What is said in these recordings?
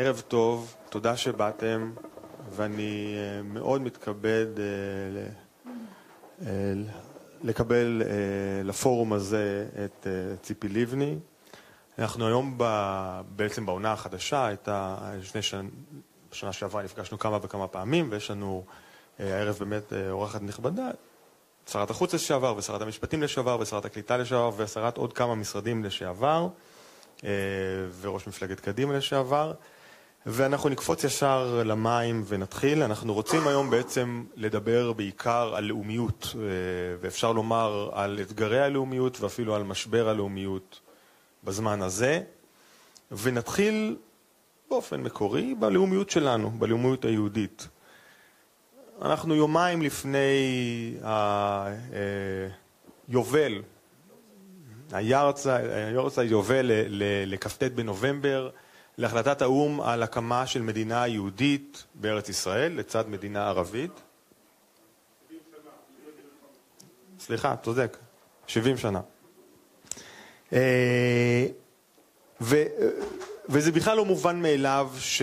ערב טוב, תודה שבאתם, ואני אה, מאוד מתכבד אה, אה, לקבל לפורום הזה את ציפי לבני. אנחנו היום בעצם בעונה החדשה, הייתה לפני שנה, בשנה שעברה נפגשנו כמה וכמה פעמים, ויש לנו הערב באמת אורחת נכבדה, שרת החוץ לשעבר, ושרת המשפטים לשעבר, ושרת הקליטה לשעבר, ושרת עוד כמה משרדים לשעבר, וראש מפלגת קדימה לשעבר. ואנחנו נקפוץ ישר למים ונתחיל. אנחנו רוצים היום בעצם לדבר בעיקר על לאומיות, אה, ואפשר לומר על אתגרי הלאומיות ואפילו על משבר הלאומיות בזמן הזה. ונתחיל באופן מקורי בלאומיות שלנו, בלאומיות היהודית. אנחנו יומיים לפני היובל, היורצה יובל לכ"ט בנובמבר, להחלטת האו"ם על הקמה של מדינה יהודית בארץ ישראל לצד מדינה ערבית. סליחה, צודק, 70 שנה. אה, ו, וזה בכלל לא מובן מאליו ש,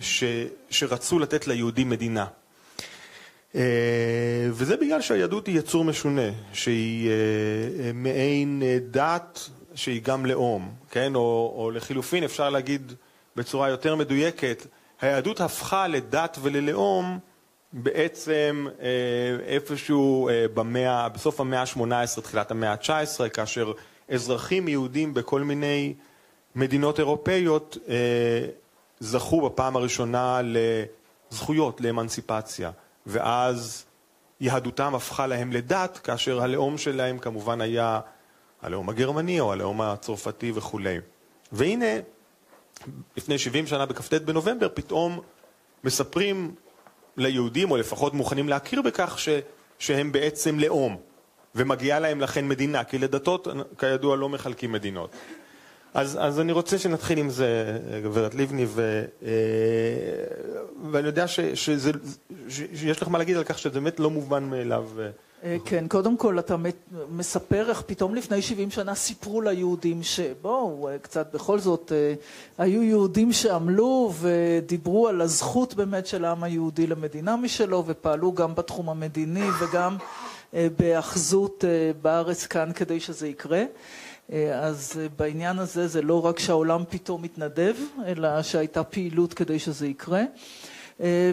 ש, שרצו לתת ליהודים מדינה. אה, וזה בגלל שהיהדות היא יצור משונה, שהיא אה, מעין דת שהיא גם לאום, כן? או, או לחילופין אפשר להגיד בצורה יותר מדויקת, היהדות הפכה לדת וללאום בעצם אה, איפשהו אה, במאה, בסוף המאה ה-18, תחילת המאה ה-19, כאשר אזרחים יהודים בכל מיני מדינות אירופאיות אה, זכו בפעם הראשונה לזכויות, לאמנציפציה, ואז יהדותם הפכה להם לדת, כאשר הלאום שלהם כמובן היה הלאום הגרמני או הלאום הצרפתי וכולי. והנה, לפני 70 שנה בכ"ט בנובמבר, פתאום מספרים ליהודים, או לפחות מוכנים להכיר בכך, ש, שהם בעצם לאום, ומגיעה להם לכן מדינה, כי לדתות, כידוע, לא מחלקים מדינות. אז, אז אני רוצה שנתחיל עם זה, גברת לבני, ו, ואני יודע ש, שזה, שיש לך מה להגיד על כך שזה באמת לא מובן מאליו. כן, קודם כל אתה מספר איך פתאום לפני 70 שנה סיפרו ליהודים שבואו, קצת בכל זאת, היו יהודים שעמלו ודיברו על הזכות באמת של העם היהודי למדינה משלו ופעלו גם בתחום המדיני וגם בהאחזות בארץ כאן כדי שזה יקרה. אז בעניין הזה זה לא רק שהעולם פתאום מתנדב, אלא שהייתה פעילות כדי שזה יקרה.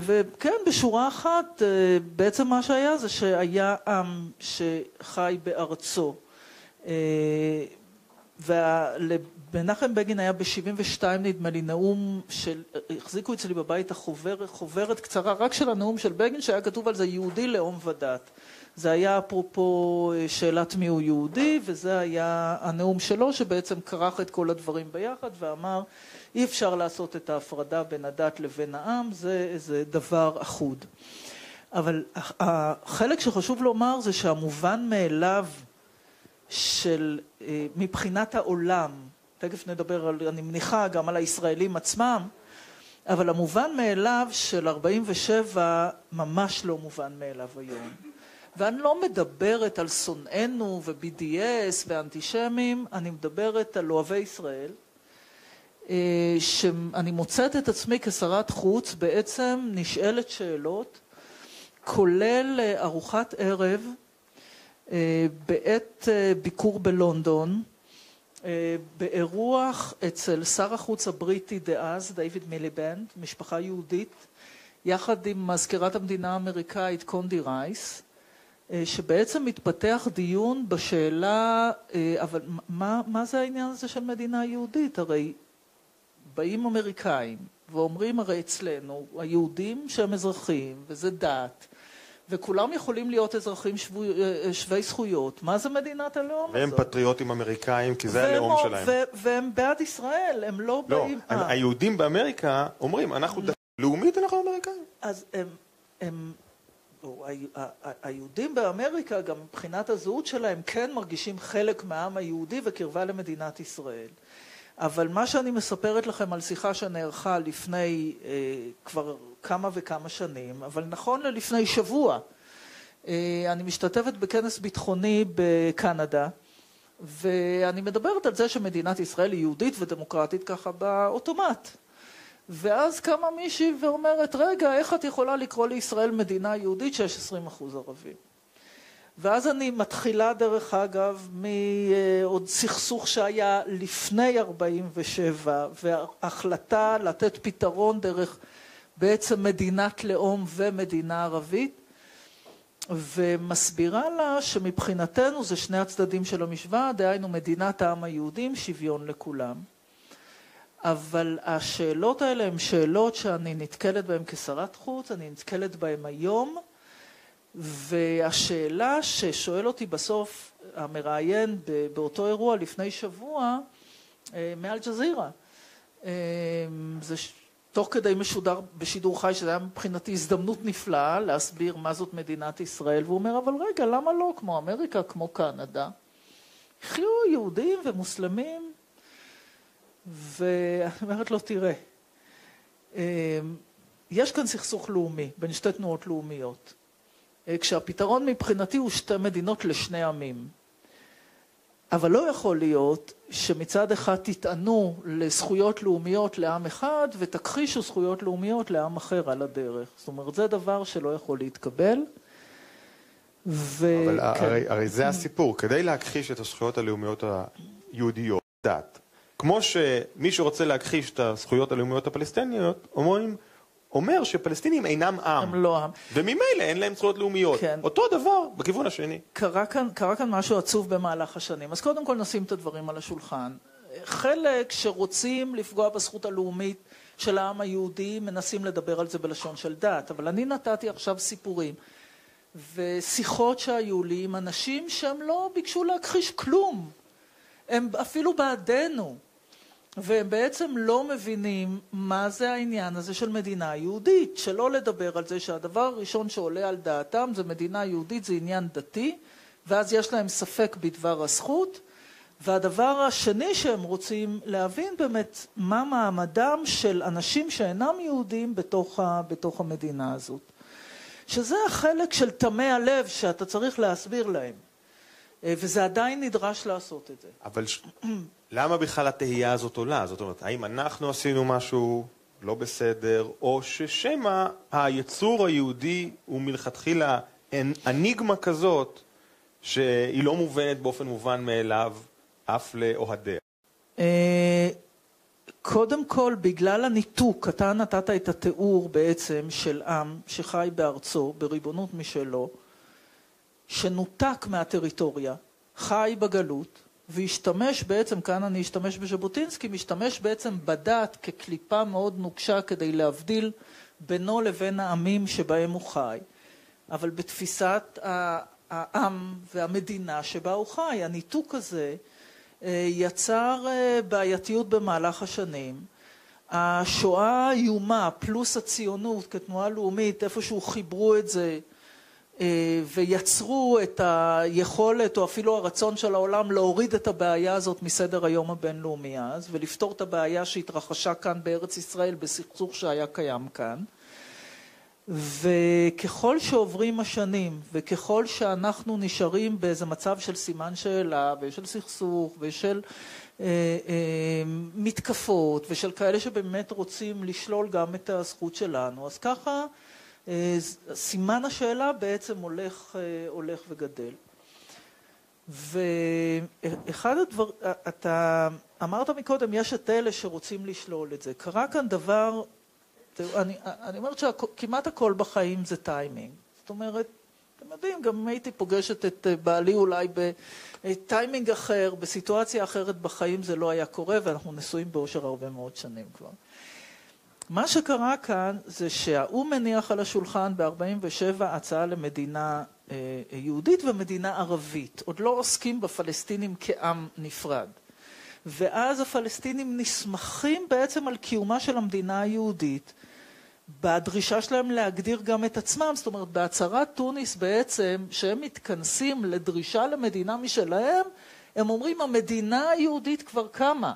וכן, בשורה אחת, בעצם מה שהיה זה שהיה עם שחי בארצו. ומנחם בגין היה ב-72, נדמה לי, נאום של, החזיקו אצלי בבית החוברת, חוברת קצרה רק של הנאום של בגין, שהיה כתוב על זה יהודי, לאום ודת. זה היה אפרופו שאלת מי הוא יהודי, וזה היה הנאום שלו, שבעצם כרך את כל הדברים ביחד ואמר, אי אפשר לעשות את ההפרדה בין הדת לבין העם, זה איזה דבר אחוד. אבל החלק שחשוב לומר זה שהמובן מאליו של, מבחינת העולם, תכף נדבר, על, אני מניחה, גם על הישראלים עצמם, אבל המובן מאליו של 47 ממש לא מובן מאליו היום. ואני לא מדברת על שונאינו ו-BDS ואנטישמים, אני מדברת על אוהבי ישראל, שאני מוצאת את עצמי כשרת חוץ בעצם נשאלת שאלות, כולל ארוחת ערב בעת ביקור בלונדון, באירוח אצל שר החוץ הבריטי דאז, דיוויד מיליבנד, משפחה יהודית, יחד עם מזכירת המדינה האמריקאית קונדי רייס, שבעצם מתפתח דיון בשאלה, אבל מה, מה זה העניין הזה של מדינה יהודית? הרי באים אמריקאים ואומרים, הרי אצלנו, היהודים שהם אזרחים, וזה דת, וכולם יכולים להיות אזרחים שבו, שווי זכויות. מה זה מדינת הלאום והם הזאת? והם פטריוטים אמריקאים, כי זה הלאום שלהם. והם בעד ישראל, הם לא, לא באים... הם, היהודים באמריקה אומרים, אנחנו דת... לאומית אנחנו אמריקאים. אז הם... הם היהודים באמריקה, גם מבחינת הזהות שלהם, כן מרגישים חלק מהעם היהודי וקרבה למדינת ישראל. אבל מה שאני מספרת לכם על שיחה שנערכה לפני אה, כבר כמה וכמה שנים, אבל נכון ללפני שבוע, אה, אני משתתפת בכנס ביטחוני בקנדה, ואני מדברת על זה שמדינת ישראל היא יהודית ודמוקרטית ככה באוטומט. ואז קמה מישהי ואומרת, רגע, איך את יכולה לקרוא לישראל מדינה יהודית שיש 20 אחוז ערבים? ואז אני מתחילה, דרך אגב, מעוד סכסוך שהיה לפני 47', והחלטה לתת פתרון דרך בעצם מדינת לאום ומדינה ערבית, ומסבירה לה שמבחינתנו זה שני הצדדים של המשוואה, דהיינו מדינת העם היהודים, שוויון לכולם. אבל השאלות האלה הן שאלות שאני נתקלת בהן כשרת חוץ, אני נתקלת בהן היום, והשאלה ששואל אותי בסוף המראיין באותו אירוע לפני שבוע אה, מאל-ג'זירה, אה, זה תוך כדי משודר בשידור חי, שזה היה מבחינתי הזדמנות נפלאה להסביר מה זאת מדינת ישראל, והוא אומר, אבל רגע, למה לא כמו אמריקה, כמו קנדה? יחיו יהודים ומוסלמים, ואני אומרת לו, תראה, אה, יש כאן סכסוך לאומי בין שתי תנועות לאומיות. אה, כשהפתרון מבחינתי הוא שתי מדינות לשני עמים. אבל לא יכול להיות שמצד אחד תטענו לזכויות לאומיות לעם אחד ותכחישו זכויות לאומיות לעם אחר על הדרך. זאת אומרת, זה דבר שלא יכול להתקבל. ו... אבל כן. הרי, הרי זה הסיפור, כדי להכחיש את הזכויות הלאומיות היהודיות, דת, כמו שמי שרוצה להכחיש את הזכויות הלאומיות הפלסטיניות, אומרים אומר שפלסטינים אינם עם. הם לא עם. וממילא אין להם זכויות לאומיות. כן. אותו דבר בכיוון השני. קרה כאן, קרה כאן משהו עצוב במהלך השנים. אז קודם כל נשים את הדברים על השולחן. חלק שרוצים לפגוע בזכות הלאומית של העם היהודי מנסים לדבר על זה בלשון של דת. אבל אני נתתי עכשיו סיפורים ושיחות שהיו לי עם אנשים שהם לא ביקשו להכחיש כלום. הם אפילו בעדנו. והם בעצם לא מבינים מה זה העניין הזה של מדינה יהודית, שלא לדבר על זה שהדבר הראשון שעולה על דעתם זה מדינה יהודית, זה עניין דתי, ואז יש להם ספק בדבר הזכות, והדבר השני שהם רוצים להבין באמת מה מעמדם של אנשים שאינם יהודים בתוך, ה, בתוך המדינה הזאת. שזה החלק של תמי הלב שאתה צריך להסביר להם. וזה עדיין נדרש לעשות את זה. אבל למה בכלל התהייה הזאת עולה? זאת אומרת, האם אנחנו עשינו משהו לא בסדר, או ששמא היצור היהודי הוא מלכתחילה אניגמה כזאת שהיא לא מובנת באופן מובן מאליו אף לאוהדיה? אה, קודם כל, בגלל הניתוק, אתה נתת את התיאור בעצם של עם שחי בארצו, בריבונות משלו, שנותק מהטריטוריה, חי בגלות, והשתמש בעצם, כאן אני אשתמש בז'בוטינסקי, משתמש בעצם בדת כקליפה מאוד נוקשה כדי להבדיל בינו לבין העמים שבהם הוא חי. אבל בתפיסת העם והמדינה שבה הוא חי, הניתוק הזה אה, יצר אה, בעייתיות במהלך השנים. השואה האיומה פלוס הציונות כתנועה לאומית, איפשהו חיברו את זה ויצרו את היכולת או אפילו הרצון של העולם להוריד את הבעיה הזאת מסדר היום הבינלאומי אז ולפתור את הבעיה שהתרחשה כאן בארץ ישראל בסכסוך שהיה קיים כאן. וככל שעוברים השנים וככל שאנחנו נשארים באיזה מצב של סימן שאלה ושל סכסוך ושל אה, אה, מתקפות ושל כאלה שבאמת רוצים לשלול גם את הזכות שלנו, אז ככה אה, סימן השאלה בעצם הולך, אה, הולך וגדל. ואחד הדברים, אה, אתה אמרת מקודם, יש את אלה שרוצים לשלול את זה. קרה כאן דבר, אני, אני אומרת שכמעט הכל בחיים זה טיימינג. זאת אומרת, אתם יודעים, גם אם הייתי פוגשת את בעלי אולי בטיימינג אחר, בסיטואציה אחרת בחיים זה לא היה קורה, ואנחנו נשואים באושר הרבה מאוד שנים כבר. מה שקרה כאן זה שהאו"ם מניח על השולחן ב-47' הצעה למדינה אה, יהודית ומדינה ערבית. עוד לא עוסקים בפלסטינים כעם נפרד. ואז הפלסטינים נסמכים בעצם על קיומה של המדינה היהודית בדרישה שלהם להגדיר גם את עצמם. זאת אומרת, בהצהרת תוניס בעצם, שהם מתכנסים לדרישה למדינה משלהם, הם אומרים המדינה היהודית כבר קמה.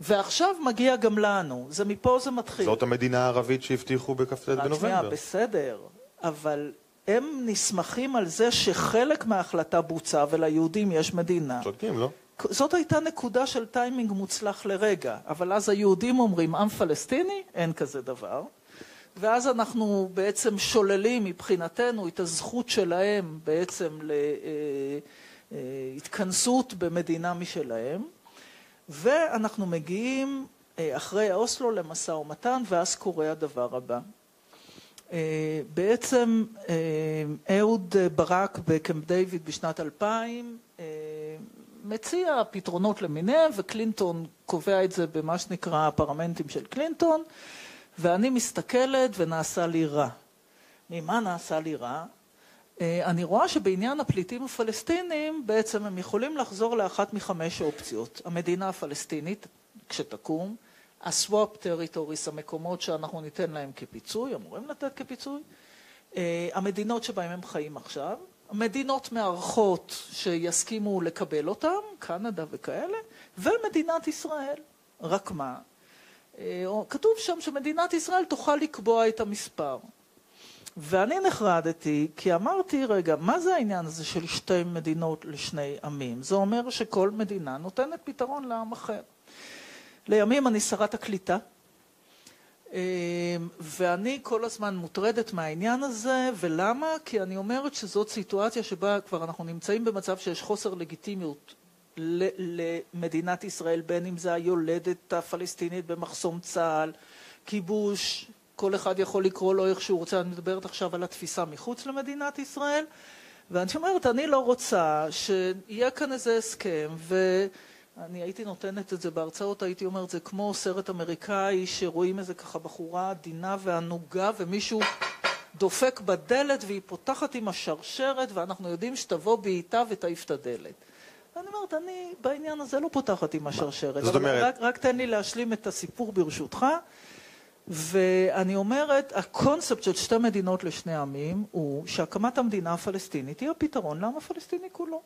ועכשיו מגיע גם לנו. זה מפה זה מתחיל. זאת המדינה הערבית שהבטיחו בכ"ט בנובמבר. רק שנייה, בסדר. אבל הם נסמכים על זה שחלק מההחלטה בוצע וליהודים יש מדינה. צודקים, לא? זאת הייתה נקודה של טיימינג מוצלח לרגע, אבל אז היהודים אומרים, עם פלסטיני, אין כזה דבר. ואז אנחנו בעצם שוללים מבחינתנו את הזכות שלהם בעצם להתכנסות במדינה משלהם, ואנחנו מגיעים אחרי האוסלו למשא ומתן, ואז קורה הדבר הבא. בעצם אהוד ברק בקמפ דיוויד בשנת 2000 מציע פתרונות למיניהם, וקלינטון קובע את זה במה שנקרא הפרלמנטים של קלינטון, ואני מסתכלת ונעשה לי רע. ממה נעשה לי רע? אני רואה שבעניין הפליטים הפלסטינים בעצם הם יכולים לחזור לאחת מחמש אופציות. המדינה הפלסטינית, כשתקום, ה-swap territories, המקומות שאנחנו ניתן להם כפיצוי, אמורים לתת כפיצוי, המדינות שבהן הם חיים עכשיו, מדינות מארחות שיסכימו לקבל אותם, קנדה וכאלה, ומדינת ישראל. רק מה? כתוב שם שמדינת ישראל תוכל לקבוע את המספר. ואני נחרדתי, כי אמרתי, רגע, מה זה העניין הזה של שתי מדינות לשני עמים? זה אומר שכל מדינה נותנת פתרון לעם אחר. לימים אני שרת הקליטה, ואני כל הזמן מוטרדת מהעניין הזה, ולמה? כי אני אומרת שזאת סיטואציה שבה כבר אנחנו נמצאים במצב שיש חוסר לגיטימיות למדינת ישראל, בין אם זה היולדת הפלסטינית במחסום צה"ל, כיבוש, כל אחד יכול לקרוא לו איך שהוא רוצה, אני מדברת עכשיו על התפיסה מחוץ למדינת ישראל, ואני אומרת, אני לא רוצה שיהיה כאן איזה הסכם, ו... אני הייתי נותנת את זה בהרצאות, הייתי אומרת, זה כמו סרט אמריקאי שרואים איזה ככה בחורה עדינה וענוגה ומישהו דופק בדלת והיא פותחת עם השרשרת ואנחנו יודעים שתבוא בעיטה ותעיף את הדלת. אני אומרת, אני בעניין הזה לא פותחת עם השרשרת. זאת אומרת... רק, רק תן לי להשלים את הסיפור ברשותך. ואני אומרת, הקונספט של שתי מדינות לשני עמים הוא שהקמת המדינה הפלסטינית היא הפתרון לעם הפלסטיני כולו.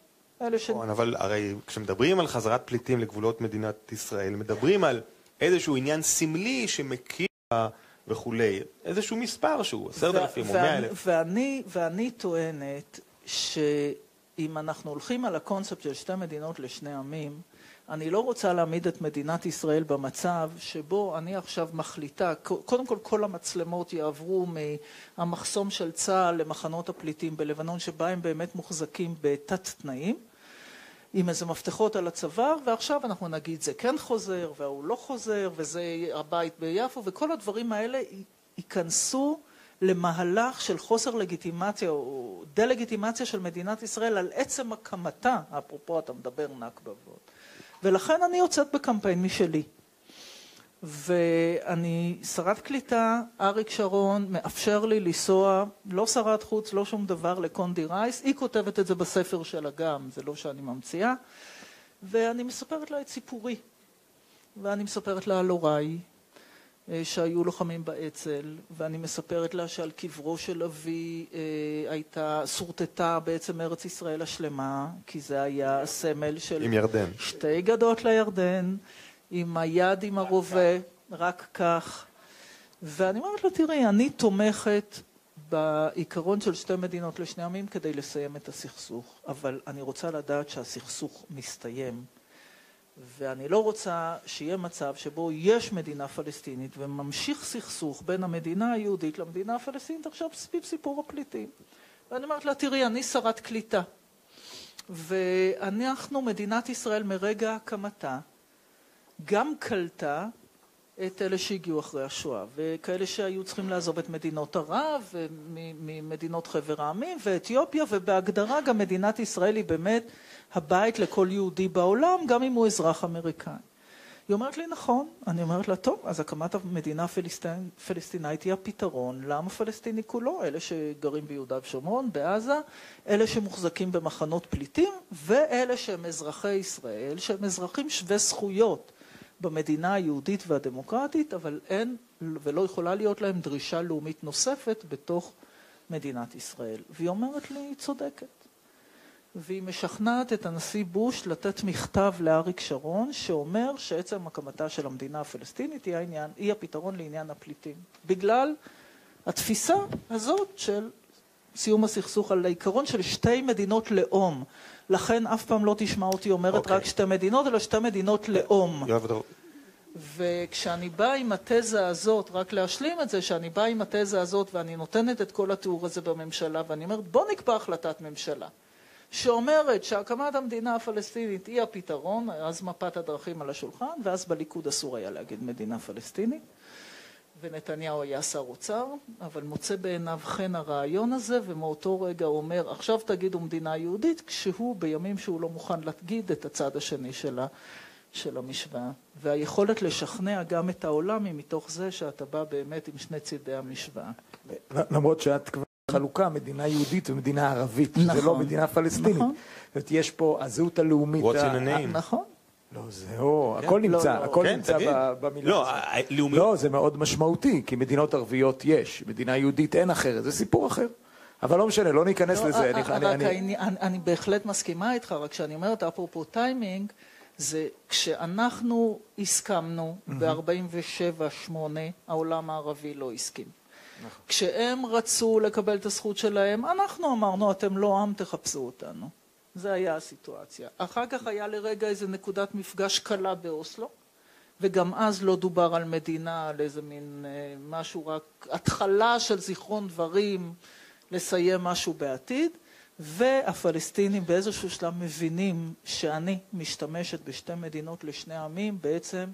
נכון, אבל הרי כשמדברים על חזרת פליטים לגבולות מדינת ישראל, מדברים על איזשהו עניין סמלי שמכיר וכולי, איזשהו מספר שהוא עשרת אלפים או מאה אלף. ואני, ואני טוענת שאם אנחנו הולכים על הקונספט של שתי מדינות לשני עמים, אני לא רוצה להעמיד את מדינת ישראל במצב שבו אני עכשיו מחליטה, קודם כל כל המצלמות יעברו מהמחסום של צה"ל למחנות הפליטים בלבנון, שבה הם באמת מוחזקים בתת-תנאים, עם איזה מפתחות על הצוואר, ועכשיו אנחנו נגיד זה כן חוזר, והוא לא חוזר, וזה הבית ביפו, וכל הדברים האלה ייכנסו למהלך של חוסר לגיטימציה או דה-לגיטימציה של מדינת ישראל על עצם הקמתה, אפרופו אתה מדבר נכבה ועוד. ולכן אני יוצאת בקמפיין משלי. ואני שרת קליטה, אריק שרון מאפשר לי לנסוע, לא שרת חוץ, לא שום דבר, לקונדי רייס. היא כותבת את זה בספר שלה גם, זה לא שאני ממציאה. ואני מספרת לה את סיפורי. ואני מספרת לה על הוריי, שהיו לוחמים באצ"ל, ואני מספרת לה שעל קברו של אבי הייתה, שורטטה בעצם ארץ ישראל השלמה, כי זה היה הסמל של... שתי גדות לירדן. עם היד עם הרובה, רק כך. ואני אומרת לה, תראי, אני תומכת בעיקרון של שתי מדינות לשני עמים כדי לסיים את הסכסוך, אבל אני רוצה לדעת שהסכסוך מסתיים, ואני לא רוצה שיהיה מצב שבו יש מדינה פלסטינית וממשיך סכסוך בין המדינה היהודית למדינה הפלסטינית עכשיו סביב סיפור הפליטים. ואני אומרת לה, תראי, אני שרת קליטה, ואנחנו, מדינת ישראל, מרגע הקמתה, גם קלטה את אלה שהגיעו אחרי השואה, וכאלה שהיו צריכים לעזוב את מדינות ערב, ממדינות חבר העמים ואתיופיה, ובהגדרה גם מדינת ישראל היא באמת הבית לכל יהודי בעולם, גם אם הוא אזרח אמריקאי. היא אומרת לי, נכון. אני אומרת לה, טוב, אז הקמת המדינה הפלסטינאית היא הפתרון לעם הפלסטיני כולו, אלה שגרים ביהודה ושומרון, בעזה, אלה שמוחזקים במחנות פליטים, ואלה שהם אזרחי ישראל, שהם אזרחים שווי זכויות. במדינה היהודית והדמוקרטית, אבל אין ולא יכולה להיות להם דרישה לאומית נוספת בתוך מדינת ישראל. והיא אומרת לי, היא צודקת. והיא משכנעת את הנשיא בוש לתת מכתב לאריק שרון שאומר שעצם הקמתה של המדינה הפלסטינית היא, העניין, היא הפתרון לעניין הפליטים. בגלל התפיסה הזאת של סיום הסכסוך על העיקרון של שתי מדינות לאום. לכן אף פעם לא תשמע אותי אומרת אוקיי. רק שתי מדינות, אלא שתי מדינות לאום. וכשאני באה עם התזה הזאת, רק להשלים את זה, שאני באה עם התזה הזאת ואני נותנת את כל התיאור הזה בממשלה, ואני אומרת, בוא נקבע החלטת ממשלה, שאומרת שהקמת המדינה הפלסטינית היא הפתרון, אז מפת הדרכים על השולחן, ואז בליכוד אסור היה להגיד מדינה פלסטינית, ונתניהו היה שר אוצר, אבל מוצא בעיניו חן הרעיון הזה, ומאותו רגע הוא אומר, עכשיו תגידו מדינה יהודית, כשהוא, בימים שהוא לא מוכן להגיד את הצד השני שלה, של המשוואה. והיכולת לשכנע גם את העולם היא מתוך זה שאתה בא באמת עם שני צידי המשוואה. למרות שאת כבר חלוקה, מדינה יהודית ומדינה ערבית, זה נכון. לא מדינה פלסטינית. נכון. זאת אומרת, יש פה הזהות הלאומית. What's in a name? נכון. לא, זהו, כן. הכל לא, נמצא, לא. הכל כן, נמצא במילה לא, הזאת. לא, זה מאוד משמעותי, כי מדינות ערביות יש, מדינה יהודית אין אחרת, זה סיפור אחר. אבל לא משנה, לא ניכנס לא, לזה. א- אני- א- אני- אני- העני- אני אני בהחלט מסכימה איתך, רק שאני אומרת, אפרופו טיימינג, זה כשאנחנו הסכמנו ב-47-8, העולם הערבי לא הסכים. נכון. כשהם רצו לקבל את הזכות שלהם, אנחנו אמרנו, אתם לא עם, תחפשו אותנו. זה היה הסיטואציה. אחר כך היה לרגע איזו נקודת מפגש קלה באוסלו, וגם אז לא דובר על מדינה, על איזה מין אה, משהו, רק התחלה של זיכרון דברים, לסיים משהו בעתיד, והפלסטינים באיזשהו שלב מבינים שאני משתמשת בשתי מדינות לשני עמים בעצם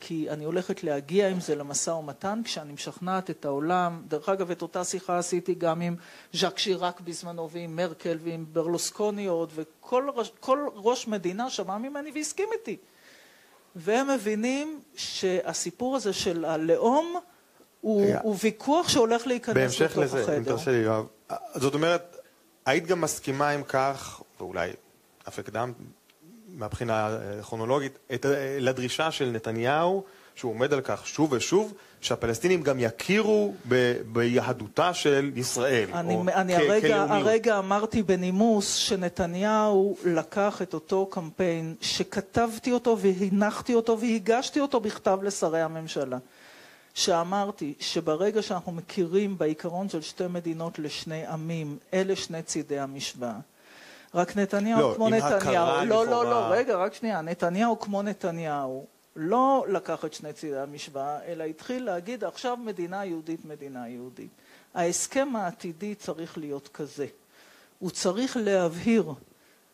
כי אני הולכת להגיע עם זה למשא ומתן כשאני משכנעת את העולם. דרך אגב, את אותה שיחה עשיתי גם עם ז'אק שיראק בזמנו ועם מרקל ועם ברלוסקוני עוד, וכל ראש, כל ראש מדינה שמע ממני והסכים איתי. והם מבינים שהסיפור הזה של הלאום הוא, רגע. הוא ויכוח שהולך להיכנס בהמשך לתוך לזה, אם החדר. תרשה לי, יואב. זאת אומרת, היית גם מסכימה עם כך, ואולי אף הקדמת מהבחינה אה, כרונולוגית, את, אה, לדרישה של נתניהו, שהוא עומד על כך שוב ושוב, שהפלסטינים גם יכירו ב, ביהדותה של ישראל. אני, או אני כ- הרגע, כלאומיות. הרגע אמרתי בנימוס שנתניהו לקח את אותו קמפיין שכתבתי אותו והנחתי אותו והגשתי אותו בכתב לשרי הממשלה. שאמרתי שברגע שאנחנו מכירים בעיקרון של שתי מדינות לשני עמים, אלה שני צידי המשוואה. רק נתניהו לא, כמו נתניהו, לא, לא, לכאורה. לא, רגע, רק שנייה, נתניהו כמו נתניהו לא לקח את שני צידי המשוואה, אלא התחיל להגיד עכשיו מדינה יהודית, מדינה יהודית. ההסכם העתידי צריך להיות כזה. הוא צריך להבהיר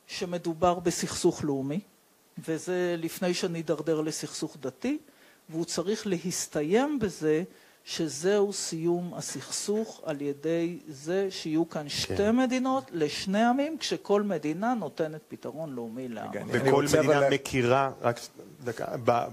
שמדובר בסכסוך לאומי, וזה לפני שנידרדר לסכסוך דתי, והוא צריך להסתיים בזה שזהו סיום הסכסוך על ידי זה שיהיו כאן שתי כן. מדינות לשני עמים, כשכל מדינה נותנת פתרון לאומי לעם. וכל מדינה אבל- מכירה, רק דקה, ב-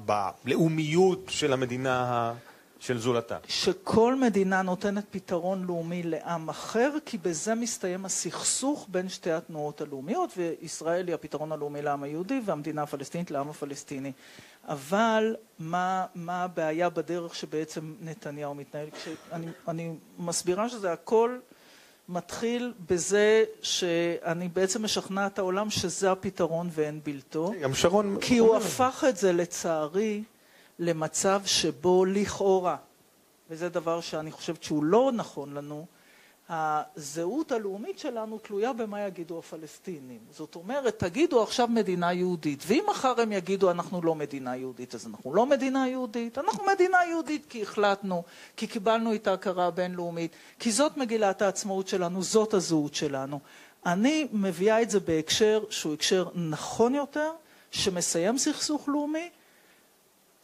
בלאומיות של המדינה ה- של זולתה. שכל מדינה נותנת פתרון לאומי לעם אחר, כי בזה מסתיים הסכסוך בין שתי התנועות הלאומיות, וישראל היא הפתרון הלאומי לעם היהודי והמדינה הפלסטינית לעם הפלסטיני. אבל מה, מה הבעיה בדרך שבעצם נתניהו מתנהל? כשאני אני מסבירה שזה הכל מתחיל בזה שאני בעצם משכנעת את העולם שזה הפתרון ואין בלתו. גם שרון... כי הוא. הפך את זה, לצערי, למצב שבו לכאורה, וזה דבר שאני חושבת שהוא לא נכון לנו, הזהות הלאומית שלנו תלויה במה יגידו הפלסטינים. זאת אומרת, תגידו עכשיו מדינה יהודית, ואם מחר הם יגידו אנחנו לא מדינה יהודית, אז אנחנו לא מדינה יהודית, אנחנו מדינה יהודית כי החלטנו, כי קיבלנו את ההכרה הבינלאומית, כי זאת מגילת העצמאות שלנו, זאת הזהות שלנו. אני מביאה את זה בהקשר שהוא הקשר נכון יותר, שמסיים סכסוך לאומי,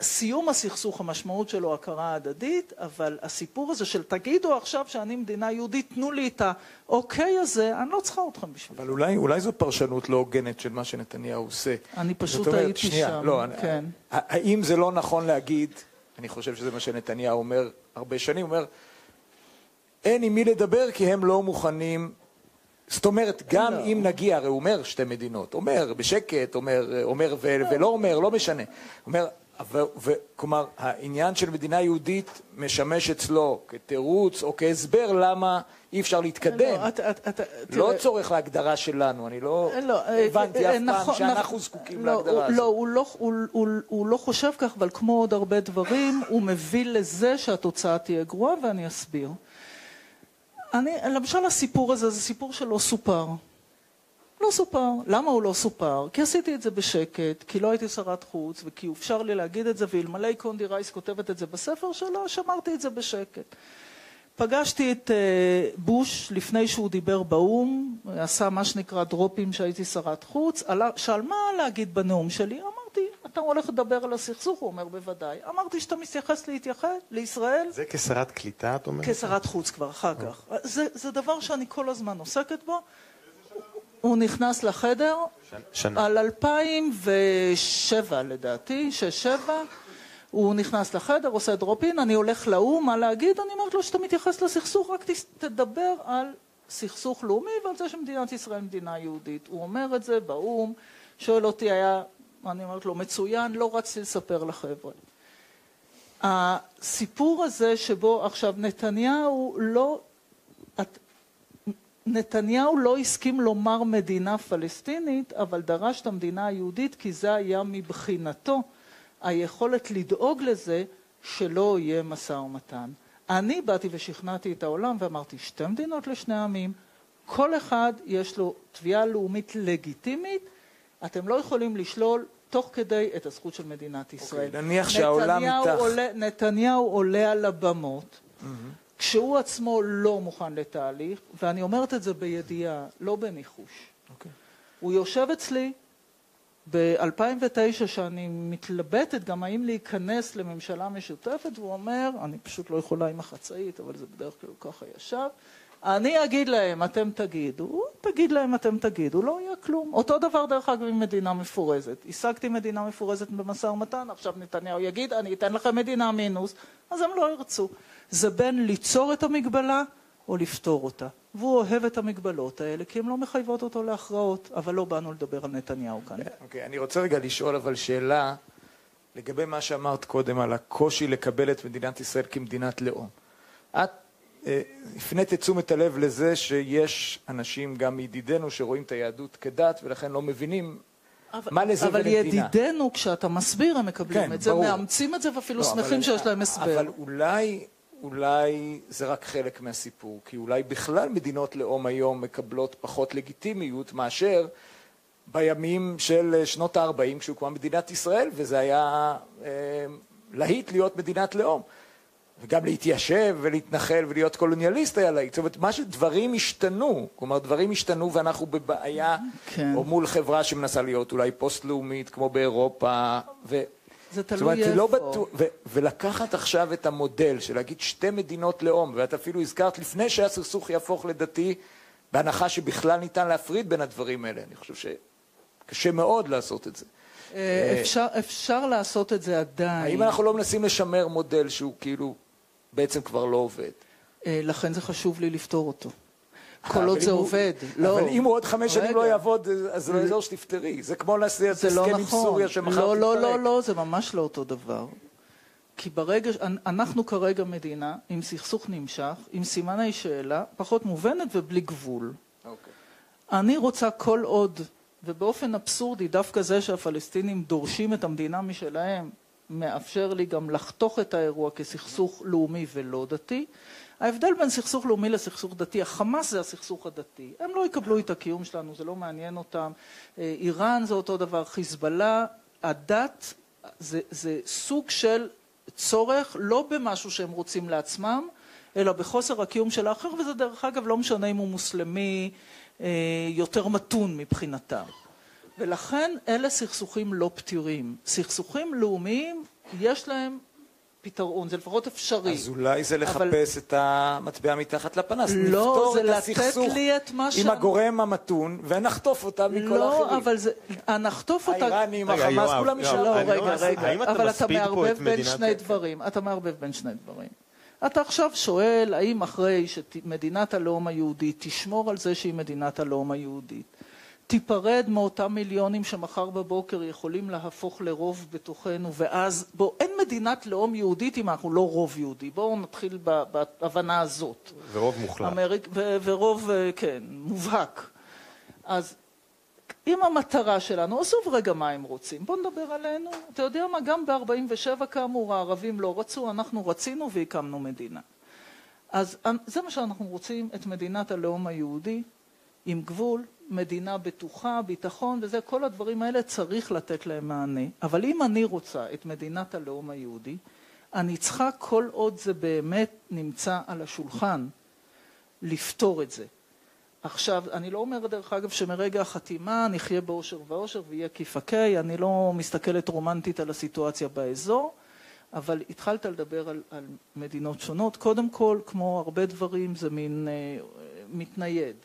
סיום הסכסוך, המשמעות שלו הכרה הדדית, אבל הסיפור הזה של תגידו עכשיו שאני מדינה יהודית, תנו לי את האוקיי הזה, אני לא צריכה אתכם בשביל זה. אבל אולי, אולי זו פרשנות לא הוגנת של מה שנתניהו עושה. אני פשוט אומרת, הייתי שנייה, שם, לא, אני- כן. האם זה לא נכון להגיד, אני חושב שזה מה שנתניהו אומר הרבה שנים, הוא אומר, אין עם מי לדבר כי הם לא מוכנים, זאת אומרת, גם לא. אם נגיע, הרי הוא אומר שתי מדינות, אומר בשקט, אומר, אומר ו, ולא אומר, לא משנה. אומר, כלומר, העניין של מדינה יהודית משמש אצלו כתירוץ או כהסבר למה אי אפשר להתקדם. לא, לא צורך להגדרה שלנו, אני לא לא, אה, הבנתי אה, אף פעם נכון, שאנחנו נכון. זקוקים לא, להגדרה הזאת. לא, לא, הוא לא חושב כך, אבל כמו עוד הרבה דברים, הוא מביא לזה שהתוצאה תהיה גרועה, ואני אסביר. אני, למשל הסיפור הזה זה סיפור שלא סופר. לא סופר. למה הוא לא סופר? כי עשיתי את זה בשקט, כי לא הייתי שרת חוץ, וכי אפשר לי להגיד את זה, ואלמלא קונדי רייס כותבת את זה בספר שלו, שמרתי את זה בשקט. פגשתי את uh, בוש לפני שהוא דיבר באו"ם, עשה מה שנקרא דרופים שהייתי שרת חוץ, שאל מה להגיד בנאום שלי, אמרתי, אתה הולך לדבר על הסכסוך? הוא אומר, בוודאי. אמרתי שאתה מתייחס להתייחד, לישראל? זה כשרת קליטה, את אומרת? כשרת חוץ כבר, אחר כך. זה, זה דבר שאני כל הזמן עוסקת בו. הוא נכנס לחדר שנה. על 2007 לדעתי, 6-7. הוא נכנס לחדר, עושה דרופין, אני הולך לאו"ם, מה להגיד? אני אומרת לו שאתה מתייחס לסכסוך, רק תדבר על סכסוך לאומי ועל זה שמדינת ישראל מדינה יהודית. הוא אומר את זה באו"ם, שואל אותי, היה, אני אומרת לו, מצוין, לא רציתי לספר לחבר'ה. הסיפור הזה שבו עכשיו נתניהו לא, נתניהו לא הסכים לומר מדינה פלסטינית, אבל דרש את המדינה היהודית כי זה היה מבחינתו היכולת לדאוג לזה שלא יהיה משא-ומתן. אני באתי ושכנעתי את העולם ואמרתי, שתי מדינות לשני עמים, כל אחד יש לו תביעה לאומית לגיטימית, אתם לא יכולים לשלול תוך כדי את הזכות של מדינת ישראל. Okay, נניח שהעולם איתך. נתניהו עולה על הבמות, mm-hmm. כשהוא עצמו לא מוכן לתהליך, ואני אומרת את זה בידיעה, לא בניחוש. Okay. אוקיי. הוא יושב אצלי ב-2009, שאני מתלבטת גם האם להיכנס לממשלה משותפת, והוא אומר, אני פשוט לא יכולה עם החצאית, אבל זה בדרך כלל ככה ישב, אני אגיד להם, אתם תגידו, תגיד להם, אתם תגידו, לא יהיה כלום. אותו דבר, דרך אגב, עם מדינה מפורזת. השגתי מדינה מפורזת במשא ומתן, עכשיו נתניהו יגיד, אני אתן לכם מדינה מינוס, אז הם לא ירצו. זה בין ליצור את המגבלה או לפתור אותה. והוא אוהב את המגבלות האלה, כי הן לא מחייבות אותו להכרעות, אבל לא באנו לדבר על נתניהו כאן. אוקיי, okay, אני רוצה רגע לשאול אבל שאלה לגבי מה שאמרת קודם על הקושי לקבל את מדינת ישראל כמדינת לאום. את אה, הפנית את תשומת הלב לזה שיש אנשים, גם מידידינו, שרואים את היהדות כדת ולכן לא מבינים אבל, מה לזה אבל ולמדינה. ידידינו, כשאתה מסביר, הם מקבלים כן, את זה, ברור. מאמצים את זה ואפילו לא, שמחים אבל- שיש להם הסבר. אבל אולי, אולי זה רק חלק מהסיפור, כי אולי בכלל מדינות לאום היום מקבלות פחות לגיטימיות מאשר בימים של שנות ה-40 כשהוקמה מדינת ישראל, וזה היה אה, להיט להיות מדינת לאום. וגם להתיישב ולהתנחל ולהיות קולוניאליסט היה להיט. זאת אומרת, מה שדברים השתנו, כלומר דברים השתנו ואנחנו בבעיה, כן. או מול חברה שמנסה להיות אולי פוסט-לאומית כמו באירופה, ו... זה זאת אומרת, תלוי זה לא איפה. בטוח, ו- ולקחת עכשיו את המודל של להגיד שתי מדינות לאום, ואת אפילו הזכרת לפני שהסכסוך יהפוך לדתי, בהנחה שבכלל ניתן להפריד בין הדברים האלה. אני חושב שקשה מאוד לעשות את זה. אה, אפשר, אפשר לעשות את זה עדיין. האם אנחנו לא מנסים לשמר מודל שהוא כאילו בעצם כבר לא עובד? אה, לכן זה חשוב לי לפתור אותו. כל עוד זה עובד. לא. אבל אם הוא עוד חמש שנים. לא יעבוד, אז זה לא יעזור שתפתרי. זה כמו לעשות לא הסכם עם נכון. סוריה שמחר לא, לא, לא, תתפרק. לא, זה ממש לא אותו דבר. כי ברגע, אנחנו כרגע מדינה עם סכסוך נמשך, עם סימני שאלה, פחות מובנת ובלי גבול. אוקיי. אני רוצה כל עוד, ובאופן אבסורדי, דווקא זה שהפלסטינים דורשים את המדינה משלהם, מאפשר לי גם לחתוך את האירוע כסכסוך לאומי ולא דתי. ההבדל בין סכסוך לאומי לסכסוך דתי, החמאס זה הסכסוך הדתי. הם לא יקבלו את הקיום שלנו, זה לא מעניין אותם. אה, איראן זה אותו דבר, חיזבאללה, הדת זה, זה סוג של צורך לא במשהו שהם רוצים לעצמם, אלא בחוסר הקיום של האחר, וזה דרך אגב לא משנה אם הוא מוסלמי אה, יותר מתון מבחינתם. ולכן אלה סכסוכים לא פתירים. סכסוכים לאומיים, יש להם פתרון, זה לפחות אפשרי. אז אולי זה אבל- לחפש את המטבע מתחת לפנס. לא, נפתור זה את לתת הסכסוך לי את מה עם ש- הגורם המתון ונחטוף אותה מכל לא, האחרים. אבל זה, נחטוף אותה... האיראנים, רגע, החמאס, כולם יישארו. לא, רגע, לא רגע. האם אתה אבל אתה מערבב בין שני דברים. אתה מערבב בין שני דברים. אתה עכשיו שואל האם אחרי שמדינת הלאום היהודית תשמור על זה שהיא מדינת הלאום היהודית, תיפרד מאותם מיליונים שמחר בבוקר יכולים להפוך לרוב בתוכנו, ואז, בוא, אין מדינת לאום יהודית אם אנחנו לא רוב יהודי. בואו נתחיל בהבנה הזאת. ורוב מוחלט. אמריק, ו- ורוב, אה, כן, מובהק. אז אם המטרה שלנו, עזוב רגע מה הם רוצים, בואו נדבר עלינו. אתה יודע מה, גם ב-47' כאמור הערבים לא רצו, אנחנו רצינו והקמנו מדינה. אז זה מה שאנחנו רוצים, את מדינת הלאום היהודי, עם גבול, מדינה בטוחה, ביטחון וזה, כל הדברים האלה צריך לתת להם מענה. אבל אם אני רוצה את מדינת הלאום היהודי, אני צריכה, כל עוד זה באמת נמצא על השולחן, לפתור את זה. עכשיו, אני לא אומרת, דרך אגב, שמרגע החתימה נחיה באושר ואושר ויהיה כיפקי, אני לא מסתכלת רומנטית על הסיטואציה באזור, אבל התחלת לדבר על, על מדינות שונות. קודם כל, כמו הרבה דברים, זה מין אה, מתנייד.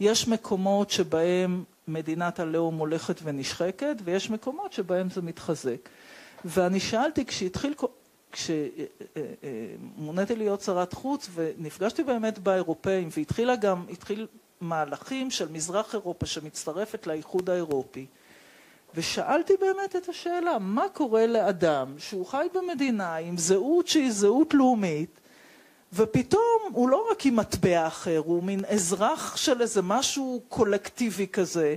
יש מקומות שבהם מדינת הלאום הולכת ונשחקת, ויש מקומות שבהם זה מתחזק. ואני שאלתי, כשהתחיל, כשמוניתי להיות שרת חוץ, ונפגשתי באמת באירופאים, והתחילה גם, התחיל מהלכים של מזרח אירופה שמצטרפת לאיחוד האירופי, ושאלתי באמת את השאלה, מה קורה לאדם שהוא חי במדינה עם זהות שהיא זהות לאומית, ופתאום הוא לא רק עם מטבע אחר, הוא מין אזרח של איזה משהו קולקטיבי כזה,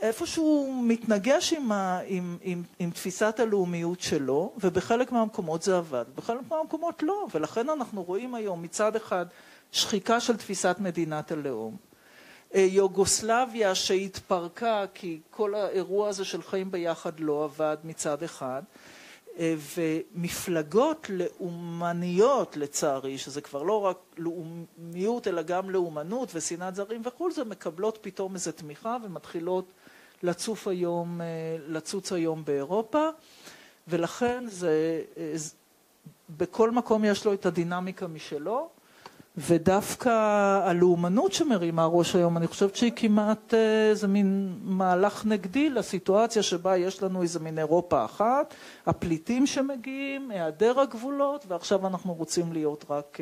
שאיפשהו מתנגש עם, ה... עם, עם, עם תפיסת הלאומיות שלו, ובחלק מהמקומות זה עבד, בחלק מהמקומות לא, ולכן אנחנו רואים היום מצד אחד שחיקה של תפיסת מדינת הלאום. אה, יוגוסלביה שהתפרקה כי כל האירוע הזה של חיים ביחד לא עבד מצד אחד, ומפלגות לאומניות לצערי, שזה כבר לא רק לאומיות אלא גם לאומנות ושנאת זרים וכו', זה מקבלות פתאום איזו תמיכה ומתחילות לצוף היום, אה, לצוץ היום באירופה, ולכן זה, בכל מקום יש לו את הדינמיקה משלו. ודווקא הלאומנות שמרימה ראש היום, אני חושבת שהיא כמעט איזה מין מהלך נגדי לסיטואציה שבה יש לנו איזה מין אירופה אחת, הפליטים שמגיעים, היעדר הגבולות, ועכשיו אנחנו רוצים להיות רק